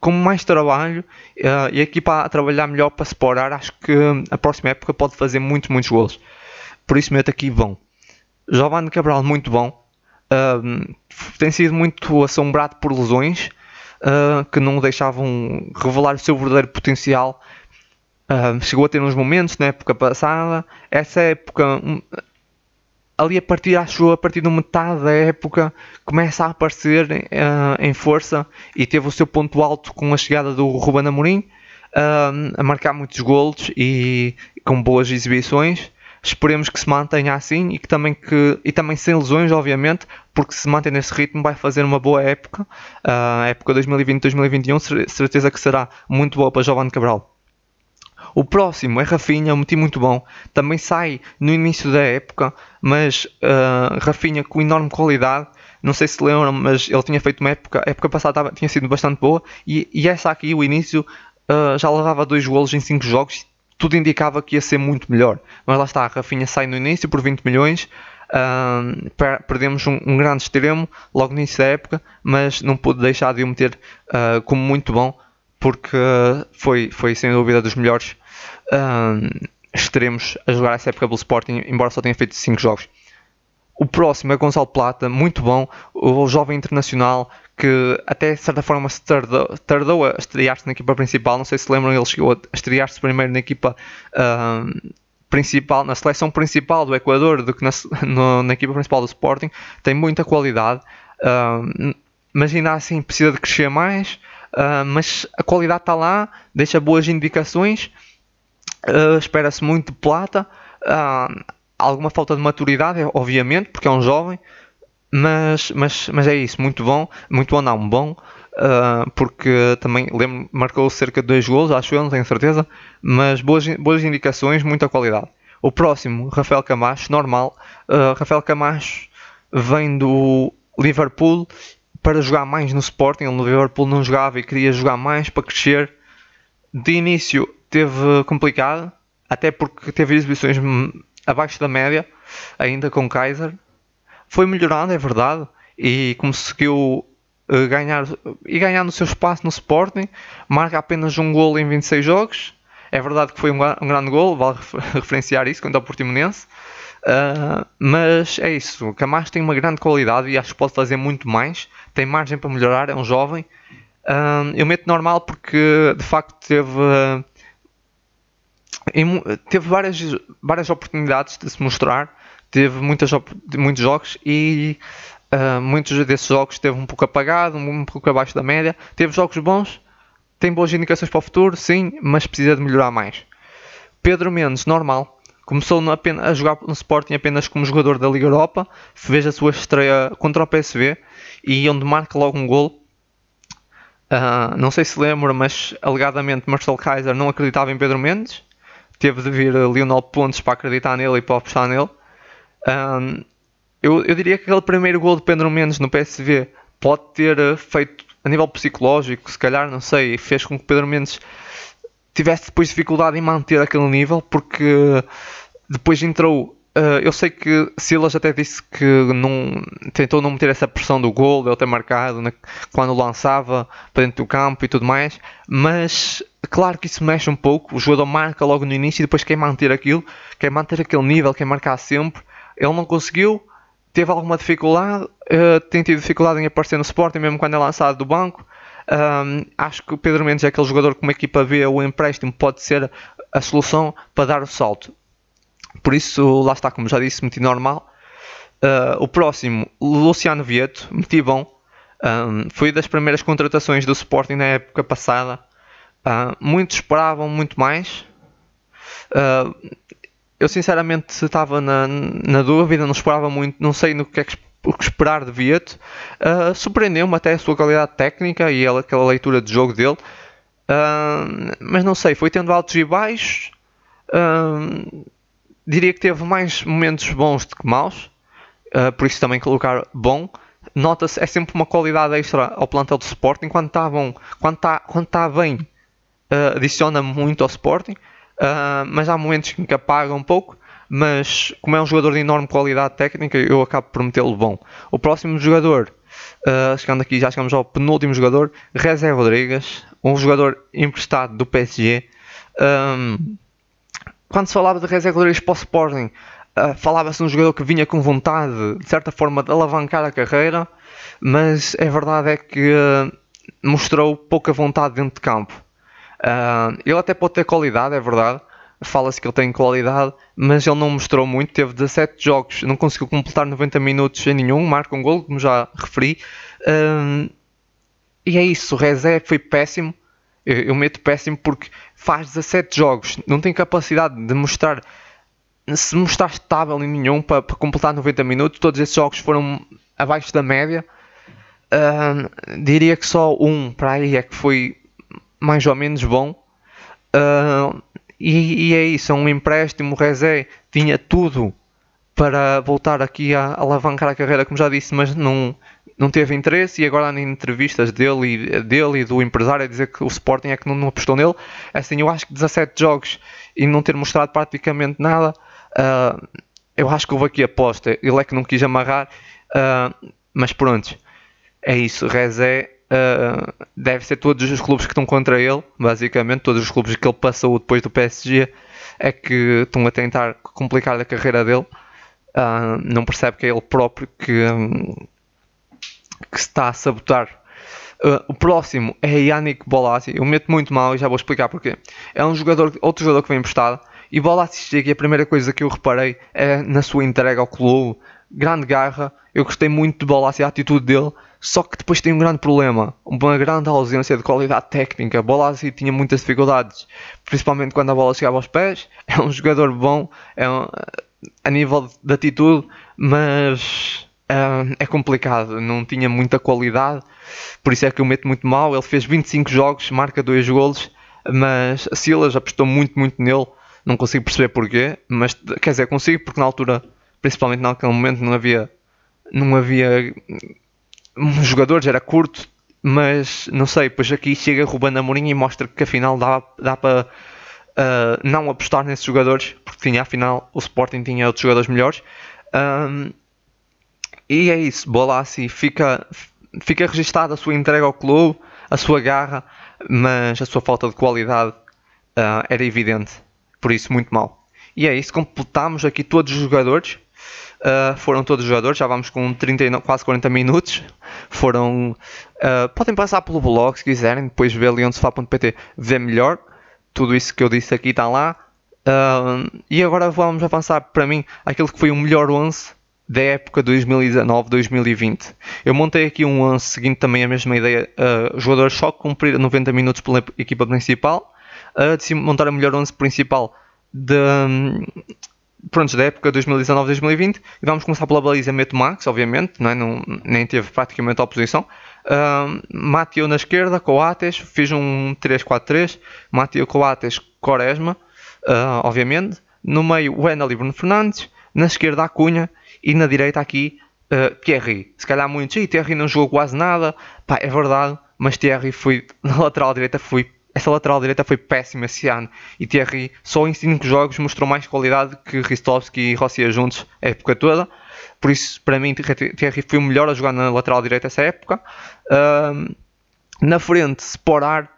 com mais trabalho uh, e a equipa a trabalhar melhor para se parar, acho que a próxima época pode fazer muitos, muitos gols. Por isso meto aqui vão. Giovanni Cabral, muito bom. Uh, tem sido muito assombrado por lesões uh, que não deixavam revelar o seu verdadeiro potencial. chegou a ter uns momentos na época passada. Essa época ali a partir, acho a partir de metade da época, começa a aparecer uh, em força e teve o seu ponto alto com a chegada do Ruben Amorim, uh, a marcar muitos golos e com boas exibições. Esperemos que se mantenha assim e que também que e também sem lesões, obviamente, porque se mantém nesse ritmo vai fazer uma boa época. Uh, a época 2020-2021 certeza que será muito boa para Giovanni Cabral. O próximo é Rafinha, um meti muito bom. Também sai no início da época, mas uh, Rafinha com enorme qualidade. Não sei se lembram, mas ele tinha feito uma época, a época passada tinha sido bastante boa. E, e essa aqui, o início, uh, já levava dois golos em 5 jogos. Tudo indicava que ia ser muito melhor. Mas lá está, a Rafinha sai no início por 20 milhões. Perdemos um, um, grande extremo logo no início da época, mas não pude deixar de o meter uh, como muito bom, porque foi, foi sem dúvida dos melhores extremos a jogar essa época pelo Sporting, embora só tenha feito 5 jogos. O próximo é Gonçalo Plata, muito bom, o jovem internacional que até de certa forma se tardou, tardou a estrear-se na equipa principal. Não sei se lembram, ele chegou a estrear-se primeiro na equipa uh, principal, na seleção principal do Equador do que na, no, na equipa principal do Sporting. Tem muita qualidade, uh, mas ainda assim precisa de crescer mais. Uh, mas a qualidade está lá, deixa boas indicações Uh, Espera-se muito de plata. Alguma falta de maturidade, obviamente, porque é um jovem. Mas, mas, mas é isso, muito bom. Muito bom, não, bom. Uh, porque também lembro, marcou cerca de dois gols, acho eu, não tenho certeza. Mas boas, boas indicações, muita qualidade. O próximo, Rafael Camacho, normal. Uh, Rafael Camacho vem do Liverpool para jogar mais no Sporting. Ele no Liverpool não jogava e queria jogar mais para crescer. De início teve complicado, até porque teve exibições abaixo da média, ainda com Kaiser. Foi melhorando, é verdade, e conseguiu uh, ganhar e ganhar no seu espaço no Sporting. Marca apenas um gol em 26 jogos. É verdade que foi um, um grande gol, vale referenciar isso contra o Portimonense. Uh, mas é isso, o Camacho tem uma grande qualidade e acho que pode fazer muito mais. Tem margem para melhorar, é um jovem. Uh, eu meto normal porque de facto teve, uh, teve várias, várias oportunidades de se mostrar, teve muitas, muitos jogos e muitos desses jogos teve um pouco apagado, um pouco abaixo da média. Teve jogos bons, tem boas indicações para o futuro, sim, mas precisa de melhorar mais. Pedro Mendes, normal Começou apenas, a jogar no Sporting apenas como jogador da Liga Europa, fez a sua estreia contra o PSV e onde marca logo um gol. Uh, não sei se lembra, mas alegadamente Marcel Kaiser não acreditava em Pedro Mendes. Teve de vir Lionel Pontes para acreditar nele e para apostar nele. Uh, eu, eu, diria que aquele primeiro gol de Pedro Mendes no PSV pode ter feito a nível psicológico, se calhar, não sei, fez com que Pedro Mendes tivesse depois dificuldade em manter aquele nível, porque depois entrou. Uh, eu sei que Silas até disse que não, tentou não meter essa pressão do gol, de ele ter marcado né, quando lançava para dentro do campo e tudo mais, mas claro que isso mexe um pouco. O jogador marca logo no início e depois quer manter aquilo, quer manter aquele nível, quer marcar sempre. Ele não conseguiu, teve alguma dificuldade, uh, tem tido dificuldade em aparecer no Sporting, mesmo quando é lançado do banco. Um, acho que o Pedro Mendes é aquele jogador que uma equipa vê o empréstimo pode ser a solução para dar o salto. Por isso, lá está, como já disse, meti normal. Uh, o próximo, Luciano Vieto, meti bom. Um, foi das primeiras contratações do Sporting na época passada. Uh, muitos esperavam muito mais. Uh, eu sinceramente estava na, na dúvida, não esperava muito, não sei no que é que o que esperar de Vieto. Uh, Surpreendeu-me até a sua qualidade técnica e ela, aquela leitura de jogo dele. Uh, mas não sei, foi tendo altos e baixos. Uh, diria que teve mais momentos bons do que maus. por isso também colocar bom. Nota-se, é sempre uma qualidade extra ao plantel do Sporting. Quando está quando está, quando está bem, adiciona muito ao Sporting. Mas há momentos em que apaga um pouco mas como é um jogador de enorme qualidade técnica, eu acabo por metê-lo bom. O próximo jogador, uh, chegando aqui, já chegamos ao penúltimo jogador, Rezé Rodrigues, um jogador emprestado do PSG. Um, quando se falava de Rezé Rodrigues para o Sporting, uh, falava-se de um jogador que vinha com vontade, de certa forma, de alavancar a carreira, mas a verdade é que uh, mostrou pouca vontade dentro de campo. Ele até pode ter qualidade, é verdade, fala-se que ele tem qualidade, mas ele não mostrou muito. Teve 17 jogos, não conseguiu completar 90 minutos em nenhum, marca um gol, como já referi. Um, e é isso, o Rezé foi péssimo. Eu, meto péssimo porque faz 17 jogos, não tem capacidade de mostrar, se mostrar estável em nenhum para, para completar 90 minutos. Todos esses jogos foram abaixo da média. Um, diria que só um para aí é que foi mais ou menos bom. Uh, e, e é isso, é um empréstimo. O Rezé tinha tudo para voltar aqui a alavancar a carreira, como já disse, mas não, não teve interesse. E agora, em entrevistas dele, dele e do empresário, a dizer que o Sporting é que não, não apostou nele. É assim, eu acho que 17 jogos e não ter mostrado praticamente nada, uh, eu acho que houve aqui aposta. Ele é que não quis amarrar, uh, mas pronto, é isso. Rezé Uh, deve ser todos os clubes que estão contra ele, basicamente, todos os clubes que ele passou depois do PSG é que estão a tentar complicar a carreira dele. Uh, não percebe que é ele próprio que, um, que está a sabotar. Uh, o próximo é Yannick Bolassi. Eu meto muito mal e já vou explicar porquê. É um jogador, outro jogador que vem emprestado. E Bolassi chega e a primeira coisa que eu reparei é na sua entrega ao clube. Grande garra. Eu gostei muito de Bolassi, a atitude dele só que depois tem um grande problema, uma grande ausência de qualidade técnica. A bola assim tinha muitas dificuldades, principalmente quando a bola chegava aos pés. É um jogador bom é um, a nível de atitude, mas é, é complicado, não tinha muita qualidade. Por isso é que eu meto muito mal. Ele fez 25 jogos, marca 2 golos, mas a Silas apostou muito, muito nele. Não consigo perceber porquê, mas quer dizer, consigo porque na altura, principalmente naquele momento, não havia não havia um jogadores, era curto, mas não sei, pois aqui chega Ruben Amorim e mostra que afinal dá, dá para uh, não apostar nesses jogadores, porque tinha afinal o Sporting tinha outros jogadores melhores. Um, e é isso, Bolassi fica, fica registada a sua entrega ao clube, a sua garra, mas a sua falta de qualidade uh, era evidente. Por isso, muito mal. E é isso, completámos aqui todos os jogadores. Uh, foram todos os jogadores, já vamos com 30, quase 40 minutos. Foram. Uh, podem passar pelo blog se quiserem, depois ver leonsofá.pt, ver melhor. Tudo isso que eu disse aqui está lá. Uh, e agora vamos avançar para mim aquilo que foi o melhor 11 da época 2019-2020. Eu montei aqui um 11 seguindo também a mesma ideia. Jogadores só cumprir 90 minutos pela equipa principal. Uh, decidi montar o melhor 11 principal de, um, pronto, da época 2019-2020 e vamos começar pela baliza Meto Max, obviamente, não, é? não nem teve praticamente a oposição. Uh, Mateo na esquerda, Coates, fiz um 3-4-3, Mateo Coates, Quaresma, uh, obviamente. No meio, Wendel e Bruno Fernandes, na esquerda, Acunha e na direita aqui, uh, Thierry. Se calhar muitos, e Thierry não jogou quase nada, pá, é verdade, mas Thierry foi, na lateral direita foi essa lateral direita foi péssima esse ano e Thierry só em 5 jogos mostrou mais qualidade que Ristovski e Rossia juntos a época toda. Por isso, para mim, Thierry foi o melhor a jogar na lateral direita essa época. Na frente, Sporar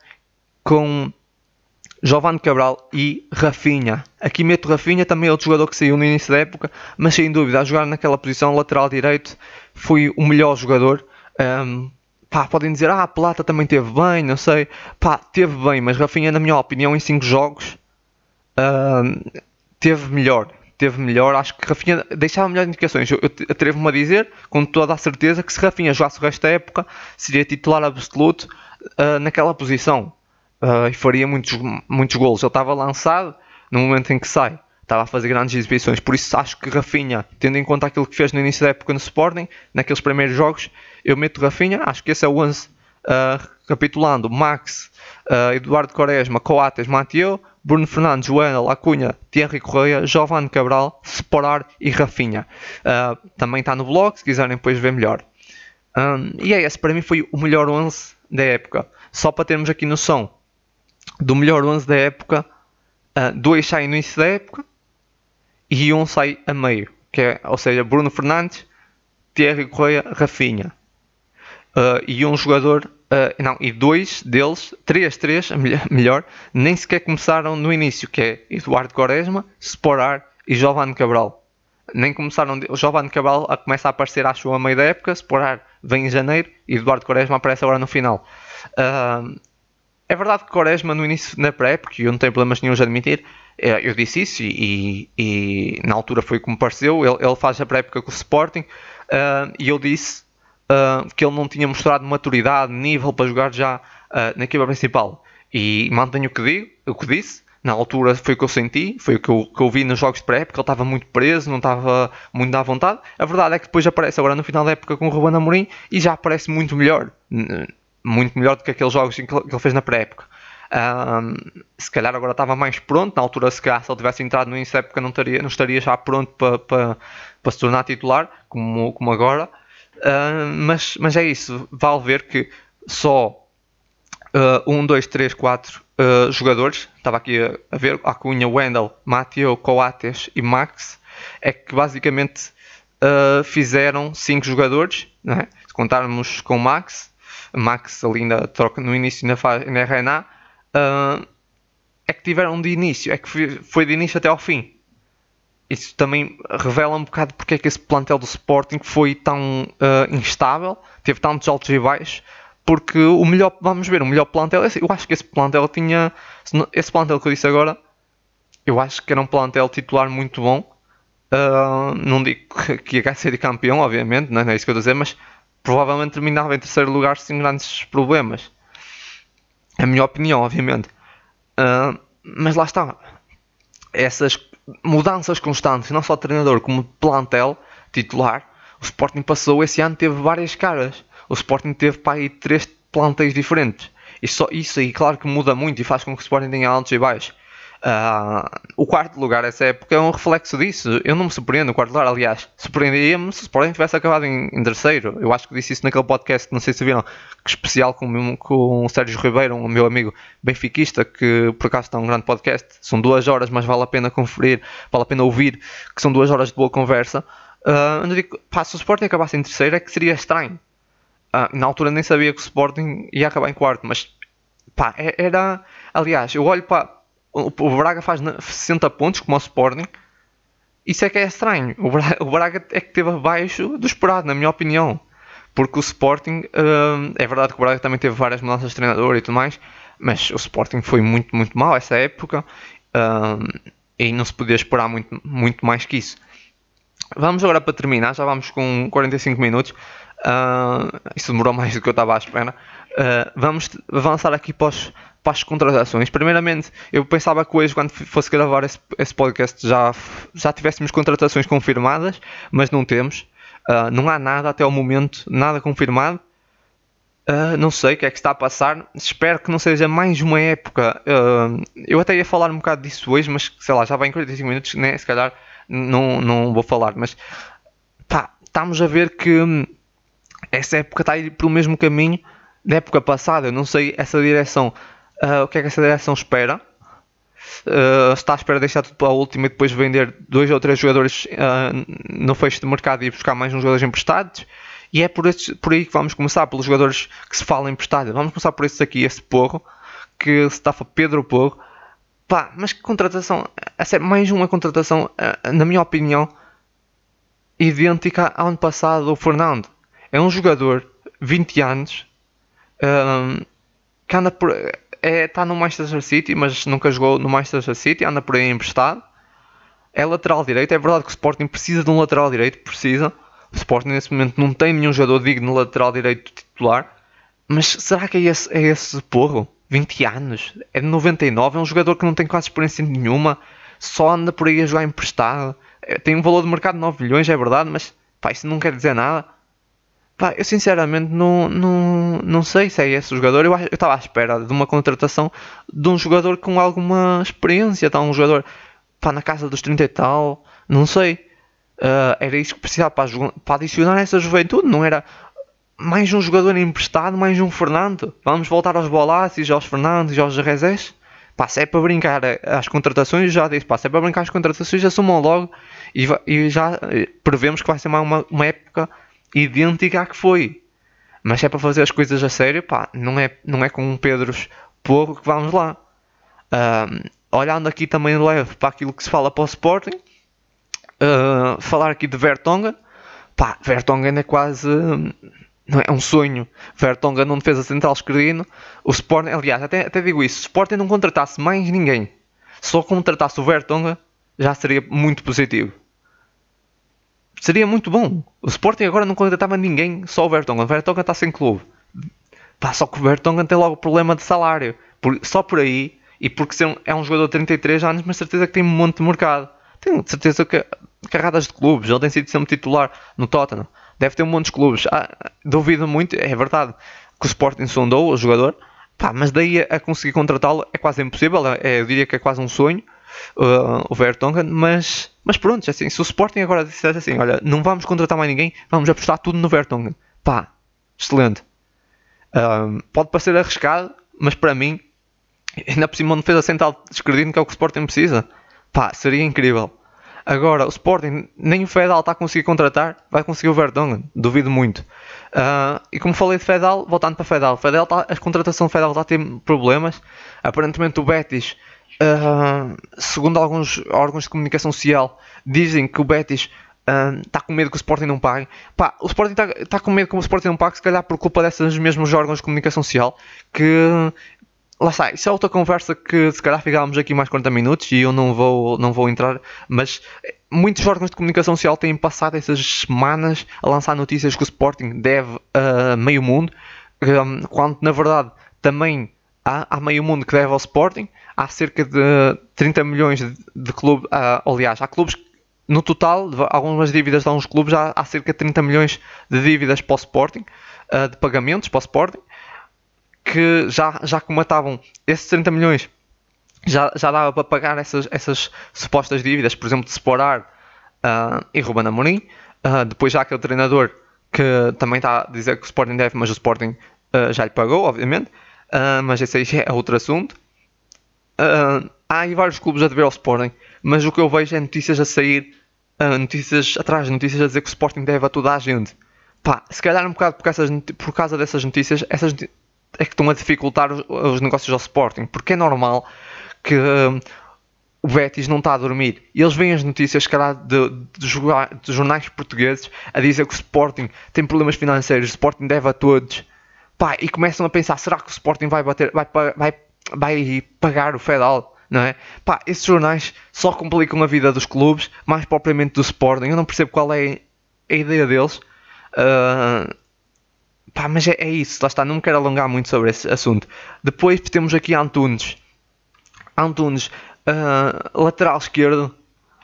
com Giovanni Cabral e Rafinha. Aqui meto Rafinha, também outro jogador que saiu no início da época, mas sem dúvida, a jogar naquela posição lateral direito, foi o melhor jogador. Um, Pá, podem dizer, ah, a Plata também teve bem, não sei. Pá, teve bem, mas Rafinha, na minha opinião, em 5 jogos, uh, teve melhor. Teve melhor, acho que Rafinha deixava melhores indicações. Eu, eu atrevo-me a dizer, com toda a certeza, que se Rafinha jogasse o resto da época, seria titular absoluto uh, naquela posição. Uh, e faria muitos, muitos golos. Ele estava lançado no momento em que sai estava a fazer grandes exibições. Por isso acho que Rafinha, tendo em conta aquilo que fez no início da época no Sporting, naqueles primeiros jogos, eu meto Rafinha. Acho que esse é o 11. Uh, recapitulando, Max, uh, Eduardo Quaresma, Coates, Mateo, Bruno Fernandes, Wendel, Acunha, Thierry Correia, Giovanni Cabral, Separar e Rafinha. Uh, também está no blog, se quiserem depois ver melhor. Um, e é esse, para mim foi o melhor 11 da época. Só para termos aqui noção do melhor 11 da época, dois saem no início da época e um sai a meio, que é, ou seja, Bruno Fernandes, Thierry Correia, Rafinha. Uh, e um jogador, uh, não, e dois deles, três, três, melhor, nem sequer começaram no início, que é Eduardo Quaresma, Sporar e Giovanni Cabral. Nem começaram, o Giovanni Cabral começa a aparecer, acho, a meio da época, Sporar vem em janeiro e Eduardo Quaresma aparece agora no final. Uh, é verdade que Quaresma no início, na pré-época, eu não tenho problemas nenhum de admitir, eu disse isso e, e, na altura foi como pareceu. Ele, ele faz a pré-época com o Sporting uh, e eu disse uh, que ele não tinha mostrado maturidade, nível para jogar já uh, na equipa principal. E mantenho o que, digo, o que disse. Na altura foi o que eu senti, foi o que eu, que eu vi nos jogos de pré-época. Ele estava muito preso, não estava muito à vontade. A verdade é que depois aparece agora no final da época com o Ruben Amorim e já aparece muito melhor. Muito melhor do que aqueles jogos que ele fez na pré-época. Um, se calhar agora estava mais pronto, na altura se calhar se ele tivesse entrado no início época não, estaria, não estaria já pronto para, para, para se tornar titular, como, como agora. Mas, mas é isso, vale ver que só 1, 2, 3, 4 jogadores, estava aqui a, a ver, Acunha, Wendell, Mateo, Coates e Max, é que basicamente uh, fizeram 5 jogadores, é? se contarmos com Max, Max ali ainda troca no início ainda, faz, ainda é Renan, uh, é que tiveram de início, é que foi de início até ao fim. Isso também revela um bocado porque é que esse plantel do Sporting foi tão uh, instável, teve tantos altos e baixos, porque o melhor, vamos ver, o melhor plantel, eu acho que esse plantel tinha, esse plantel que eu disse agora, eu acho que era um plantel titular muito bom. Uh, não digo que ia ser campeão, obviamente, não é isso que eu estou a dizer, mas provavelmente terminava em terceiro lugar sem grandes problemas. A minha opinião, obviamente. Uh, mas lá está. Essas mudanças constantes, não só de treinador como de plantel titular, o Sporting passou esse ano, teve várias caras. O Sporting teve para aí três plantéis diferentes. E só isso aí, claro que muda muito e faz com que o Sporting tenha altos e baixos. Uh, o quarto lugar essa época é um reflexo disso. Eu não me surpreendo o quarto lugar, aliás, surpreendia-me se o Sporting tivesse acabado em, em, terceiro. Eu acho que disse isso naquele podcast, não sei se viram, que especial com, com o Sérgio Ribeiro, um meu amigo benfiquista, que por acaso está um grande podcast. São duas horas, mas vale a pena conferir, vale a pena ouvir, que são duas horas de boa conversa. Uh, eu digo, pá, se o Sporting acabasse em terceiro é que seria estranho. Uh, na altura nem sabia que o Sporting ia acabar em quarto, mas pá, é, era. Aliás, eu olho para o, Braga faz 60 pontos, como o Sporting. Isso é que é estranho. O Braga, o Braga é que teve abaixo do esperado, na minha opinião. Porque o Sporting, uh, é verdade que o Braga também teve várias mudanças de treinador e tudo mais, mas o Sporting foi muito, muito mal essa época uh, e não se podia esperar muito, muito mais que isso. Vamos agora para terminar, já vamos com 45 minutos. Uh, isso demorou mais do que eu estava à espera. Uh, vamos avançar aqui para, os, para, as contratações. Primeiramente, eu pensava que hoje, quando fosse gravar esse, esse podcast, já, já tivéssemos contratações confirmadas, mas não temos. Uh, não há nada até o momento, nada confirmado. Uh, não sei o que é que está a passar. Espero que não seja mais uma época. Uh, eu até ia falar um bocado disso hoje, mas sei lá, já vai em 45 minutos, né? se calhar não, não vou falar. Mas pá, estamos a ver que essa época está a ir pelo mesmo caminho da época passada. Eu não sei essa direção. Uh, o que é que essa direção espera? Uh, está à espera de deixar tudo para a última e depois vender dois ou três jogadores uh, no fecho de mercado e buscar mais uns jogadores emprestados. E é por, estes, por aí que vamos começar, pelos jogadores que se falam emprestados. Vamos começar por estes aqui, esse Porro, que se estafa Pedro Porro. Pá, mas que contratação, essa é mais uma contratação, na minha opinião, idêntica ao ano passado do Fernando. É um jogador, 20 anos, que anda por é, está no Manchester City, mas nunca jogou no Manchester City, anda por aí emprestado. É lateral direito, é verdade que o Sporting precisa de um lateral direito, precisa. O Sporting nesse momento não tem nenhum jogador digno no lateral direito titular. Mas será que é esse, é esse porro? 20 anos, é de 99, é um jogador que não tem quase experiência nenhuma, só anda por aí a jogar emprestado. É, tem um valor de mercado de 9 milhões, é verdade, mas pá, isso não quer dizer nada. Pá, eu sinceramente não, não, não sei se é esse o jogador. Eu estava à espera de uma contratação de um jogador com alguma experiência, tá? um jogador pá, na casa dos 30 e tal, não sei. Uh, era isso que precisava para, para adicionar essa juventude, não era mais um jogador emprestado, mais um Fernando. Vamos voltar aos Bolassis, aos Fernandes, aos Rezés. Pá, se é para brincar as contratações, já disse, pá, se é para brincar as contratações, assumam logo e, e já eh, prevemos que vai ser uma, uma época idêntica à que foi. Mas se é para fazer as coisas a sério, pá, não é, não é com um Pedros pouco que vamos lá. Uh, olhando aqui também leve para aquilo que se fala para o Sporting, uh, falar aqui de Vertonghen, pá, Vertonghen é quase não é, um sonho. Vertonghen não defesa central esquerdino. O Sporting, aliás, até, até digo isso, o Sporting não contratasse mais ninguém, só contratasse o Vertonghen, já seria muito positivo. Seria muito bom. O Sporting agora não contratava ninguém, só o Vertonghen. O Vertonghen está sem clube. Pá, só que o Vertonghen tem logo problema de salário. Por, só por aí, e porque é um jogador de 33 anos, mas certeza que tem um monte de mercado. Tenho certeza que carradas de clubes. Ele tem sido sempre titular no Tottenham. Deve ter um monte de clubes. Ah, duvido muito, é verdade, que o Sporting sondou o jogador. Pá, mas daí a, conseguir contratá-lo é quase impossível. É, eu diria que é quase um sonho. Uh, o Vertonghen, mas mas pronto, assim, se o Sporting agora dissesse assim, olha, não vamos contratar mais ninguém, vamos apostar tudo no Vertonghen. Pá, excelente. Um, pode parecer arriscado, mas para mim, ainda por cima uma defesa central descredito que é o que o Sporting precisa. Pá, seria incrível. Agora, o Sporting, nem o Fedal está a conseguir contratar, vai conseguir o Vertonghen, duvido muito. Uh, e como falei de Fedal, voltando para Fedal, Fedal tá, a contratação de Fedal está a ter problemas. Aparentemente o Betis Uh, segundo alguns órgãos de comunicação social, dizem que o Betis está uh, com medo que o Sporting não pague. Pá, o Sporting está tá com medo que o Sporting não pague, se calhar por culpa desses mesmos órgãos de comunicação social, que lá está, isso é outra conversa que se calhar ficávamos aqui mais 40 minutos e eu não vou, não vou entrar, mas muitos órgãos de comunicação social têm passado essas semanas a lançar notícias que o Sporting deve a uh, meio mundo, um, quando na verdade também há meio mundo que deve ao Sporting há cerca de 30 milhões de, de clubes, uh, aliás, há clubes no total, algumas dívidas de alguns clubes, há, há cerca de 30 milhões de dívidas para o Sporting, uh, de pagamentos para o Sporting, que já, já comatavam esses 30 milhões, já, já dava para pagar essas, essas supostas dívidas, por exemplo, de Sporar uh, e Ruben Amorim. Depois já aquele treinador que também está a dizer que o Sporting deve, mas o Sporting já lhe pagou, obviamente. Mas esse aí é outro assunto. Uh, há aí vários clubes a dever ao Sporting, mas o que eu vejo é notícias a sair, uh, notícias atrás, notícias a dizer que o Sporting deve a toda a gente. Pá, se calhar um bocado por causa, por causa dessas notícias, essas é que estão a dificultar os, os negócios ao Sporting, porque é normal que um, o Betis não está a dormir. E eles veem as notícias, cara, de, de, de, jornais portugueses a dizer que o Sporting tem problemas financeiros, o Sporting deve a todos. Pá, e começam a pensar, será que o Sporting vai bater, vai, vai, vai pagar o Fedal? Não é? Pá, esses jornais só complicam a vida dos clubes, mais propriamente do Sporting. Eu não percebo qual é a ideia deles. Uh, pá, mas é, é, isso, lá está, não me quero alongar muito sobre esse assunto. Depois temos aqui Antunes. Antunes uh, lateral esquerdo,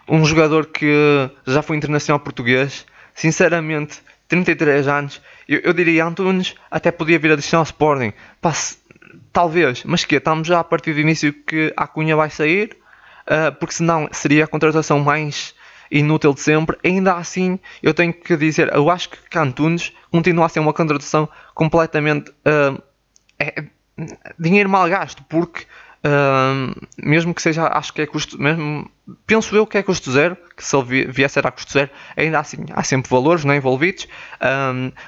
um jogador que já foi internacional português, sinceramente, 33 anos, eu, eu diria Antunes até podia vir adicionar ao Sporting, Pá, talvez, mas que estamos já a partir do início que a Cunha vai sair, uh, porque senão seria a contratação mais inútil de sempre. Ainda assim, eu tenho que dizer, eu acho que Antunes continua a ser uma contratação completamente uh, é, dinheiro mal gasto, porque Uh, mesmo que seja, acho que é custo, mesmo, penso eu que é custo zero, que se ele viesse a custo zero, ainda assim há sempre valores não é, envolvidos.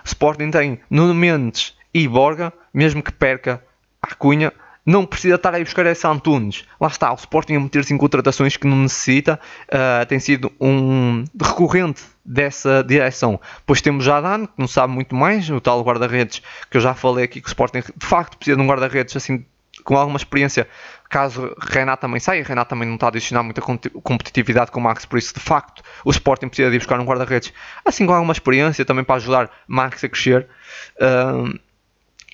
Sporting tem Nuno Mendes e Borga, mesmo que perca a Cunha, não precisa estar aí buscar esse Antunes. Lá está, o Sporting a meter-se em contratações que não necessita, uh, tem sido um recorrente dessa direção. Pois temos Jadan, que não sabe muito mais, o tal guarda-redes que eu já falei aqui, que o Sporting de facto precisa de um guarda-redes assim com alguma experiência, caso Renato também saia, Renato também não está a adicionar muita competitividade com o Max, por isso de facto o Sporting precisa de ir buscar um guarda-redes assim com alguma experiência também para ajudar Max a crescer. Um,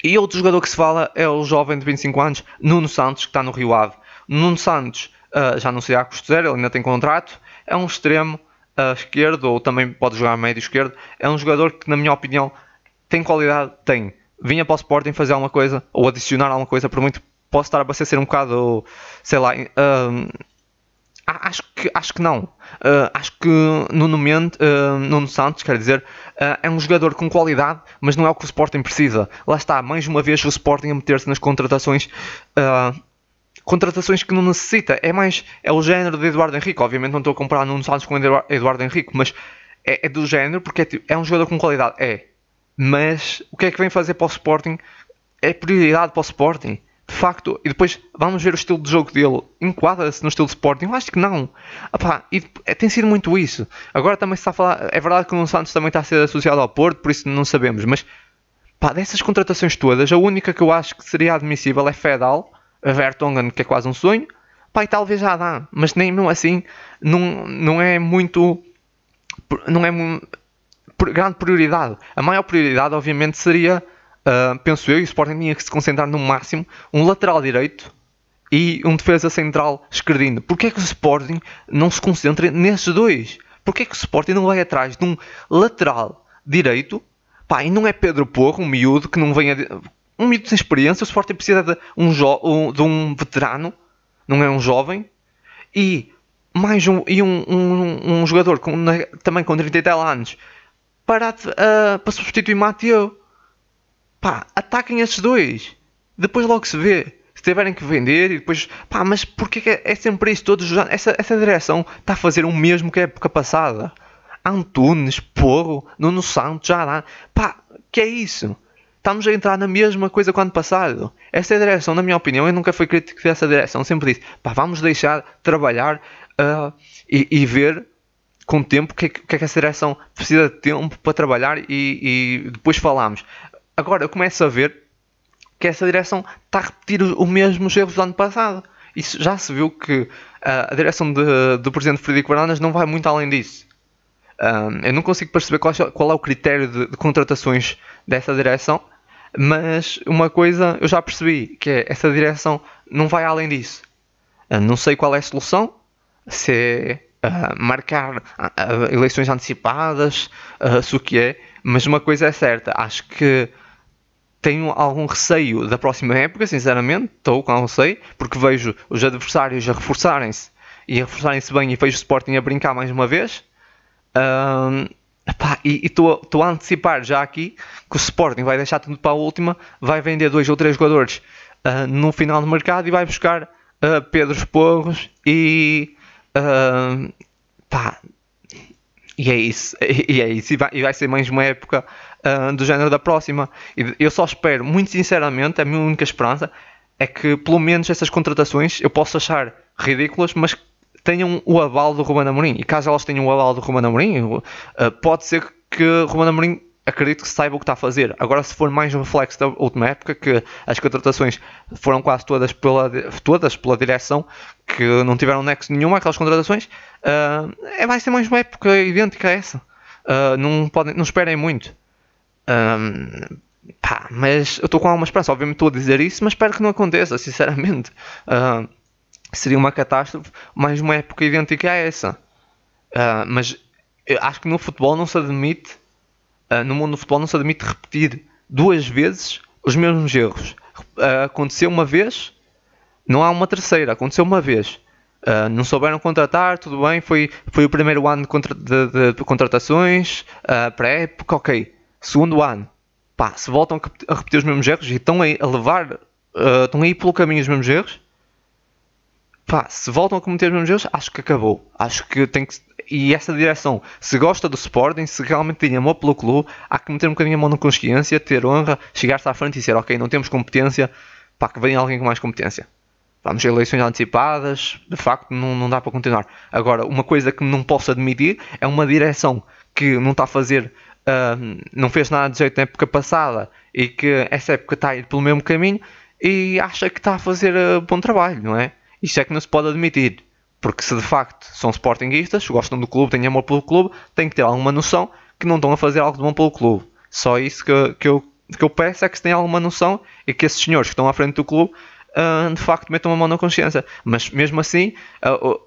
e outro jogador que se fala é o jovem de 25 anos, Nuno Santos, que está no Rio Ave. Nuno Santos uh, já não sei a custo zero, ele ainda tem contrato, é um extremo uh, esquerdo, ou também pode jogar médio esquerdo, é um jogador que na minha opinião tem qualidade, tem. Vinha para o Sporting fazer alguma coisa, ou adicionar alguma coisa, por muito posso estar a ser um bocado, sei lá, uh, acho, que, acho que não. Uh, acho que Nuno, Mendes, uh, Nuno Santos, quer dizer, uh, é um jogador com qualidade, mas não é o que o Sporting precisa. Lá está, mais uma vez o Sporting a meter-se nas contratações. Contratações que não necessita, é mais é o género de Eduardo Henrique. Obviamente não estou a comparar Nuno Santos com Eduardo Henrique, mas é, é do género porque é, é um jogador com qualidade. É, mas o que é que vem fazer para o Sporting? É prioridade para o Sporting de facto, e depois vamos ver o estilo de jogo dele, enquadra-se no estilo de Sporting? Eu acho que não. Epá, e é, tem sido muito isso. Agora também se está a falar, é verdade que o Santos também está a ser associado ao Porto, por isso não sabemos, mas pá, dessas contratações todas, a única que eu acho que seria admissível é Fedal, Vertonghen, que é quase um sonho, pá, e talvez já dá, mas nem mesmo assim, não, não é muito, não é grande prioridade. A maior prioridade, obviamente, seria uh, penso eu, e o Sporting tinha que se concentrar no máximo um lateral direito e um defesa central esquerdino. Porquê é que o Sporting não se concentra nesses dois? Porquê é que o Sporting não vai atrás de um lateral direito? Pá, e não é Pedro Porro, um miúdo que não venha. De... Um miúdo sem experiência. O Sporting precisa de um, jo... de um veterano, não é um jovem. E mais um, e um, um, um jogador com, também com 30 e tal anos para, uh, para substituir Mateu. Pá, ataquem esses dois. Depois logo se vê. Se tiverem que vender e depois. Pá, mas porquê que é sempre isso? Todos os anos. Essa, essa direção está a fazer o mesmo que a época passada. Antunes, Porro, Nuno Santos, já dá. Pá, que é isso? Estamos a entrar na mesma coisa que o ano passado. Essa é direção, na minha opinião, eu nunca fui crítico dessa direção. Sempre disse, pá, vamos deixar trabalhar uh, e, e, ver com o tempo o que, é que, é que essa direção precisa de tempo para trabalhar e, e depois falamos. Agora eu começo a ver que essa direção está a repetir os mesmos erros do ano passado. Isso já se viu que uh, a direção de, do presidente Frederico Baranas não vai muito além disso. Um, eu não consigo perceber qual, qual é o critério de, de, contratações dessa direção, mas uma coisa eu já percebi, que é essa direção não vai além disso. Uh, não sei qual é a solução, se é uh, marcar eleições antecipadas, se o que é, mas uma coisa é certa, acho que tenho algum receio da próxima época, sinceramente, estou com algum receio, porque vejo os adversários a reforçarem-se e a reforçarem-se bem e vejo o Sporting a brincar mais uma vez. Um, epá, e estou a antecipar já aqui que o Sporting vai deixar tudo para a última, vai vender dois ou três jogadores uh, no final do mercado e vai buscar uh, Pedro Porros e uh, e é isso, e é isso, e vai, e vai ser mais uma época uh, do género da próxima. E eu só espero, muito sinceramente, a minha única esperança é que pelo menos essas contratações eu posso achar ridículas, mas tenham o aval do Ruben Amorim. E caso elas tenham o aval do Ruben Amorim, uh, pode ser que Ruben Amorim acredito que saiba o que está a fazer. Agora, se for mais um reflexo da última época, que as contratações foram quase todas pela, todas pela direção, que não tiveram nexo nenhum aquelas contratações, uh, é, vai ser mais uma época idêntica a essa. Uh, não, podem, não esperem muito. Uh, pá, mas eu estou com alguma esperança. Obviamente estou a dizer isso, mas espero que não aconteça, sinceramente. seria uma catástrofe, mais uma época idêntica a essa. mas acho que no futebol não se admite uh, no mundo do futebol não se admite repetir duas vezes os mesmos erros. Uh, aconteceu uma vez, não há uma terceira, aconteceu uma vez. Uh, não souberam contratar, tudo bem, foi, foi o primeiro ano de, contra, de, de, de contratações, uh, pré-época, ok. Segundo ano, pá, se voltam a repetir os mesmos erros e estão a levar, uh, estão a ir pelo caminho os mesmos erros, pá, se voltam a cometer os mesmos erros, acho que acabou. Acho que tem que, e essa direção, se gosta do Sporting, se realmente tem amor pelo clube, há que meter um bocadinho a mão na consciência, ter honra, chegar-se à frente e dizer, ok, não temos competência, para que venha alguém com mais competência. Vamos a eleições antecipadas, de facto não, não dá para continuar. Agora, uma coisa que não posso admitir é uma direção que não está a fazer, não fez nada de jeito na época passada e que essa época está a ir pelo mesmo caminho e acha que está a fazer uh, bom trabalho, não é? Isto é que não se pode admitir. Porque se de facto são sportinguistas, gostam do clube, têm amor pelo clube, têm que ter alguma noção que não estão a fazer algo de bom pelo clube. Só isso que, que, eu, que eu peço é que se tenham alguma noção e que esses senhores que estão à frente do clube uh, de facto metam a mão na consciência. Mas mesmo assim, uh,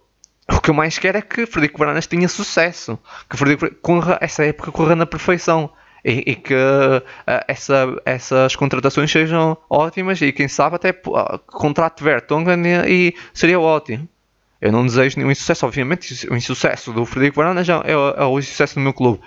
o que eu mais quero é que Frederico Baranas tenha sucesso, que Frederico corra, essa época corra na perfeição. E, e que uh, essa, essas contratações sejam ótimas e quem sabe até uh, contrato Vertonghen e, e seria ótimo. Eu não desejo nenhum insucesso, obviamente, o insucesso do Frederico Baranas é, é, é o insucesso do meu clube.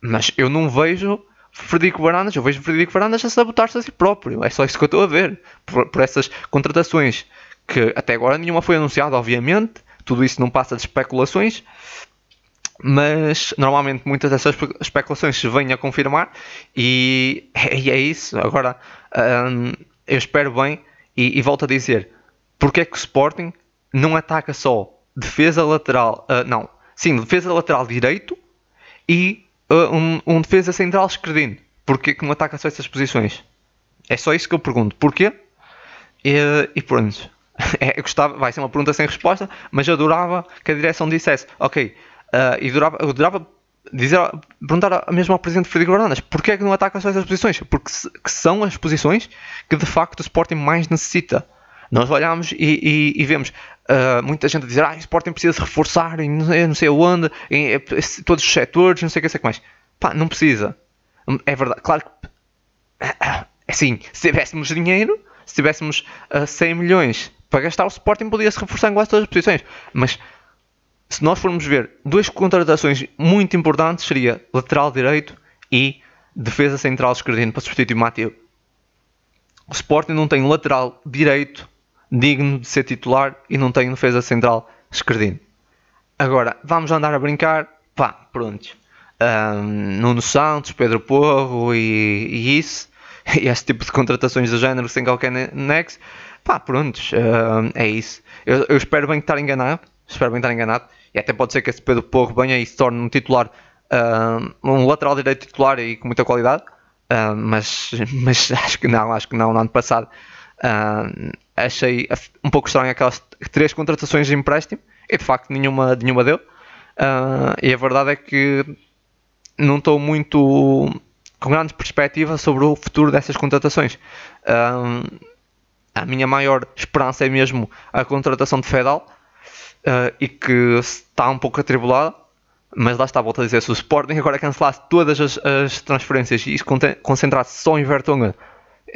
Mas eu não vejo Frederico Baranas, eu vejo Frederico Baranas a sabotar-se a si próprio. É só isso que eu estou a ver. Por, por, essas contratações que até agora nenhuma foi anunciada, obviamente. Tudo isso não passa de especulações. Mas normalmente muitas dessas especulações se vêm a confirmar. E, e é isso. Agora, hum, eu espero bem. E, e volto a dizer: porque é que o Sporting não ataca só defesa lateral, uh, não, sim, defesa lateral direito e uh, um, um, defesa central esquerdino. Porquê que não ataca só essas posições? É só isso que eu pergunto. Porquê? E, e pronto. É, gostava, vai ser uma pergunta sem resposta, mas adorava que a direção dissesse, ok, uh, e adorava, adorava dizer, perguntar mesmo ao presidente Frederico Baranas, porquê é que não ataca só essas posições? Porque se, são as posições que de facto o Sporting mais necessita. Nós olhamos e, e, e vemos uh, muita gente a dizer ah, o Sporting precisa se reforçar em não sei onde, em, em todos os setores, não sei o que, sei que mais. Pá, não precisa. É verdade, claro que assim, se tivéssemos dinheiro, se tivéssemos uh, ah, 100 milhões para gastar, o Sporting podia se reforçar em quase todas as posições. Mas se nós formos ver duas contratações muito importantes, seria lateral direito e defesa central esquerdino para substituir o Mateu. O Sporting não tem um lateral direito digno de ser titular e não tem defesa central esquerdino. Agora, vamos andar a brincar, pá, pronto. Um, Nuno Santos, Pedro Porro e, e, isso, e esse tipo de contratações do género sem qualquer nexo, pá, pronto, um, é isso. Eu, eu, espero bem estar enganado, espero bem estar enganado, e até pode ser que esse Pedro Porro venha e se torne um titular, um, um lateral direito titular e com muita qualidade, mas, mas acho que não, acho que não, no ano passado Uh, achei um pouco estranho aquelas três contratações de empréstimo e de facto nenhuma, nenhuma deu. Uh, e a verdade é que não estou muito com grande perspectiva sobre o futuro dessas contratações. Uh, a minha maior esperança é mesmo a contratação de Fedal e que está um pouco atribulada. Mas lá está, volto a dizer, se o Sporting agora cancelasse todas as, as transferências e concentrasse só em Vertonghen,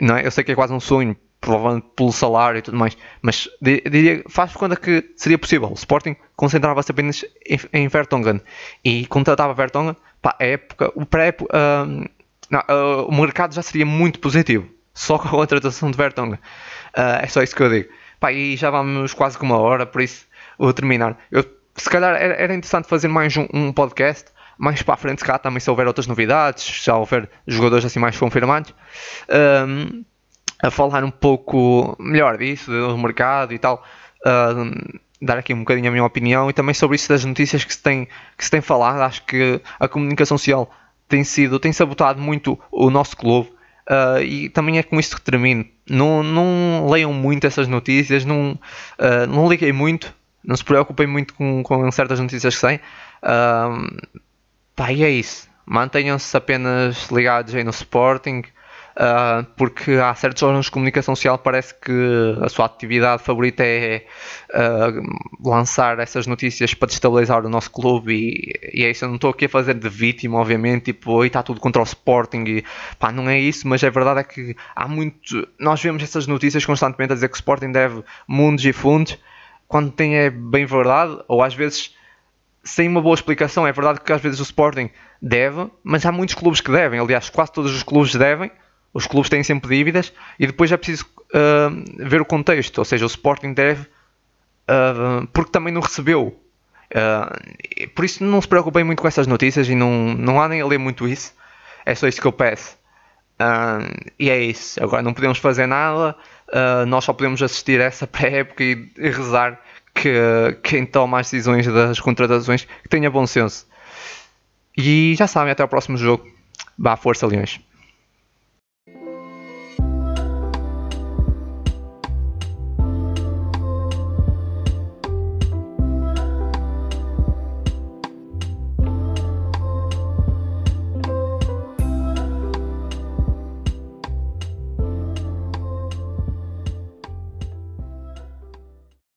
não é? eu sei que é quase um sonho provavelmente pelo salário e tudo mais, mas diria, faz conta que seria possível. O Sporting concentrava-se apenas em, em Vertonghen e contratava Vertonghen, pá, a época, o pré uh, uh, o mercado já seria muito positivo, só com a contratação de Vertonghen. Uh, é só isso que eu digo. Pá, e já vamos quase com uma hora, por isso vou terminar. Eu, se calhar era, era interessante fazer mais um, um, podcast, mais para a frente, calhar também se houver outras novidades, se houver jogadores assim mais confirmados. Um, a falar um pouco melhor disso, do mercado e tal. Uh, dar aqui um bocadinho a minha opinião e também sobre isso das notícias que se tem, que se tem falado. Acho que a comunicação social tem sido, tem sabotado muito o nosso clube. Uh, e também é com isto que termino. Não, não leiam muito essas notícias, não, uh, não liguem muito, não se preocupem muito com, com certas notícias que saem. Uh, pá, e é isso. Mantenham-se apenas ligados aí no Sporting. Uh, porque há certos órgãos de comunicação social parece que a sua atividade favorita é uh, lançar essas notícias para destabilizar o nosso clube e, e é isso, eu não estou aqui a fazer de vítima, obviamente, tipo, está tudo contra o Sporting e pá, não é isso, mas a verdade é que há muito, nós vemos essas notícias constantemente a dizer que o Sporting deve mundos e fundos, quando tem é bem verdade, ou às vezes sem uma boa explicação, é verdade que às vezes o Sporting deve, mas há muitos clubes que devem, aliás, quase todos os clubes devem, os clubes têm sempre dívidas e depois é preciso uh, ver o contexto. Ou seja, o Sporting deve uh, porque também não recebeu. Uh, por isso não se preocupem muito com essas notícias e não, não andem a ler muito isso. É só isso que eu peço. e é isso. Agora não podemos fazer nada. nós só podemos assistir a essa pré-época e, e, rezar que quem toma as decisões das contratações tenha bom senso. E já sabem, até o próximo jogo. Vá, força, Leões.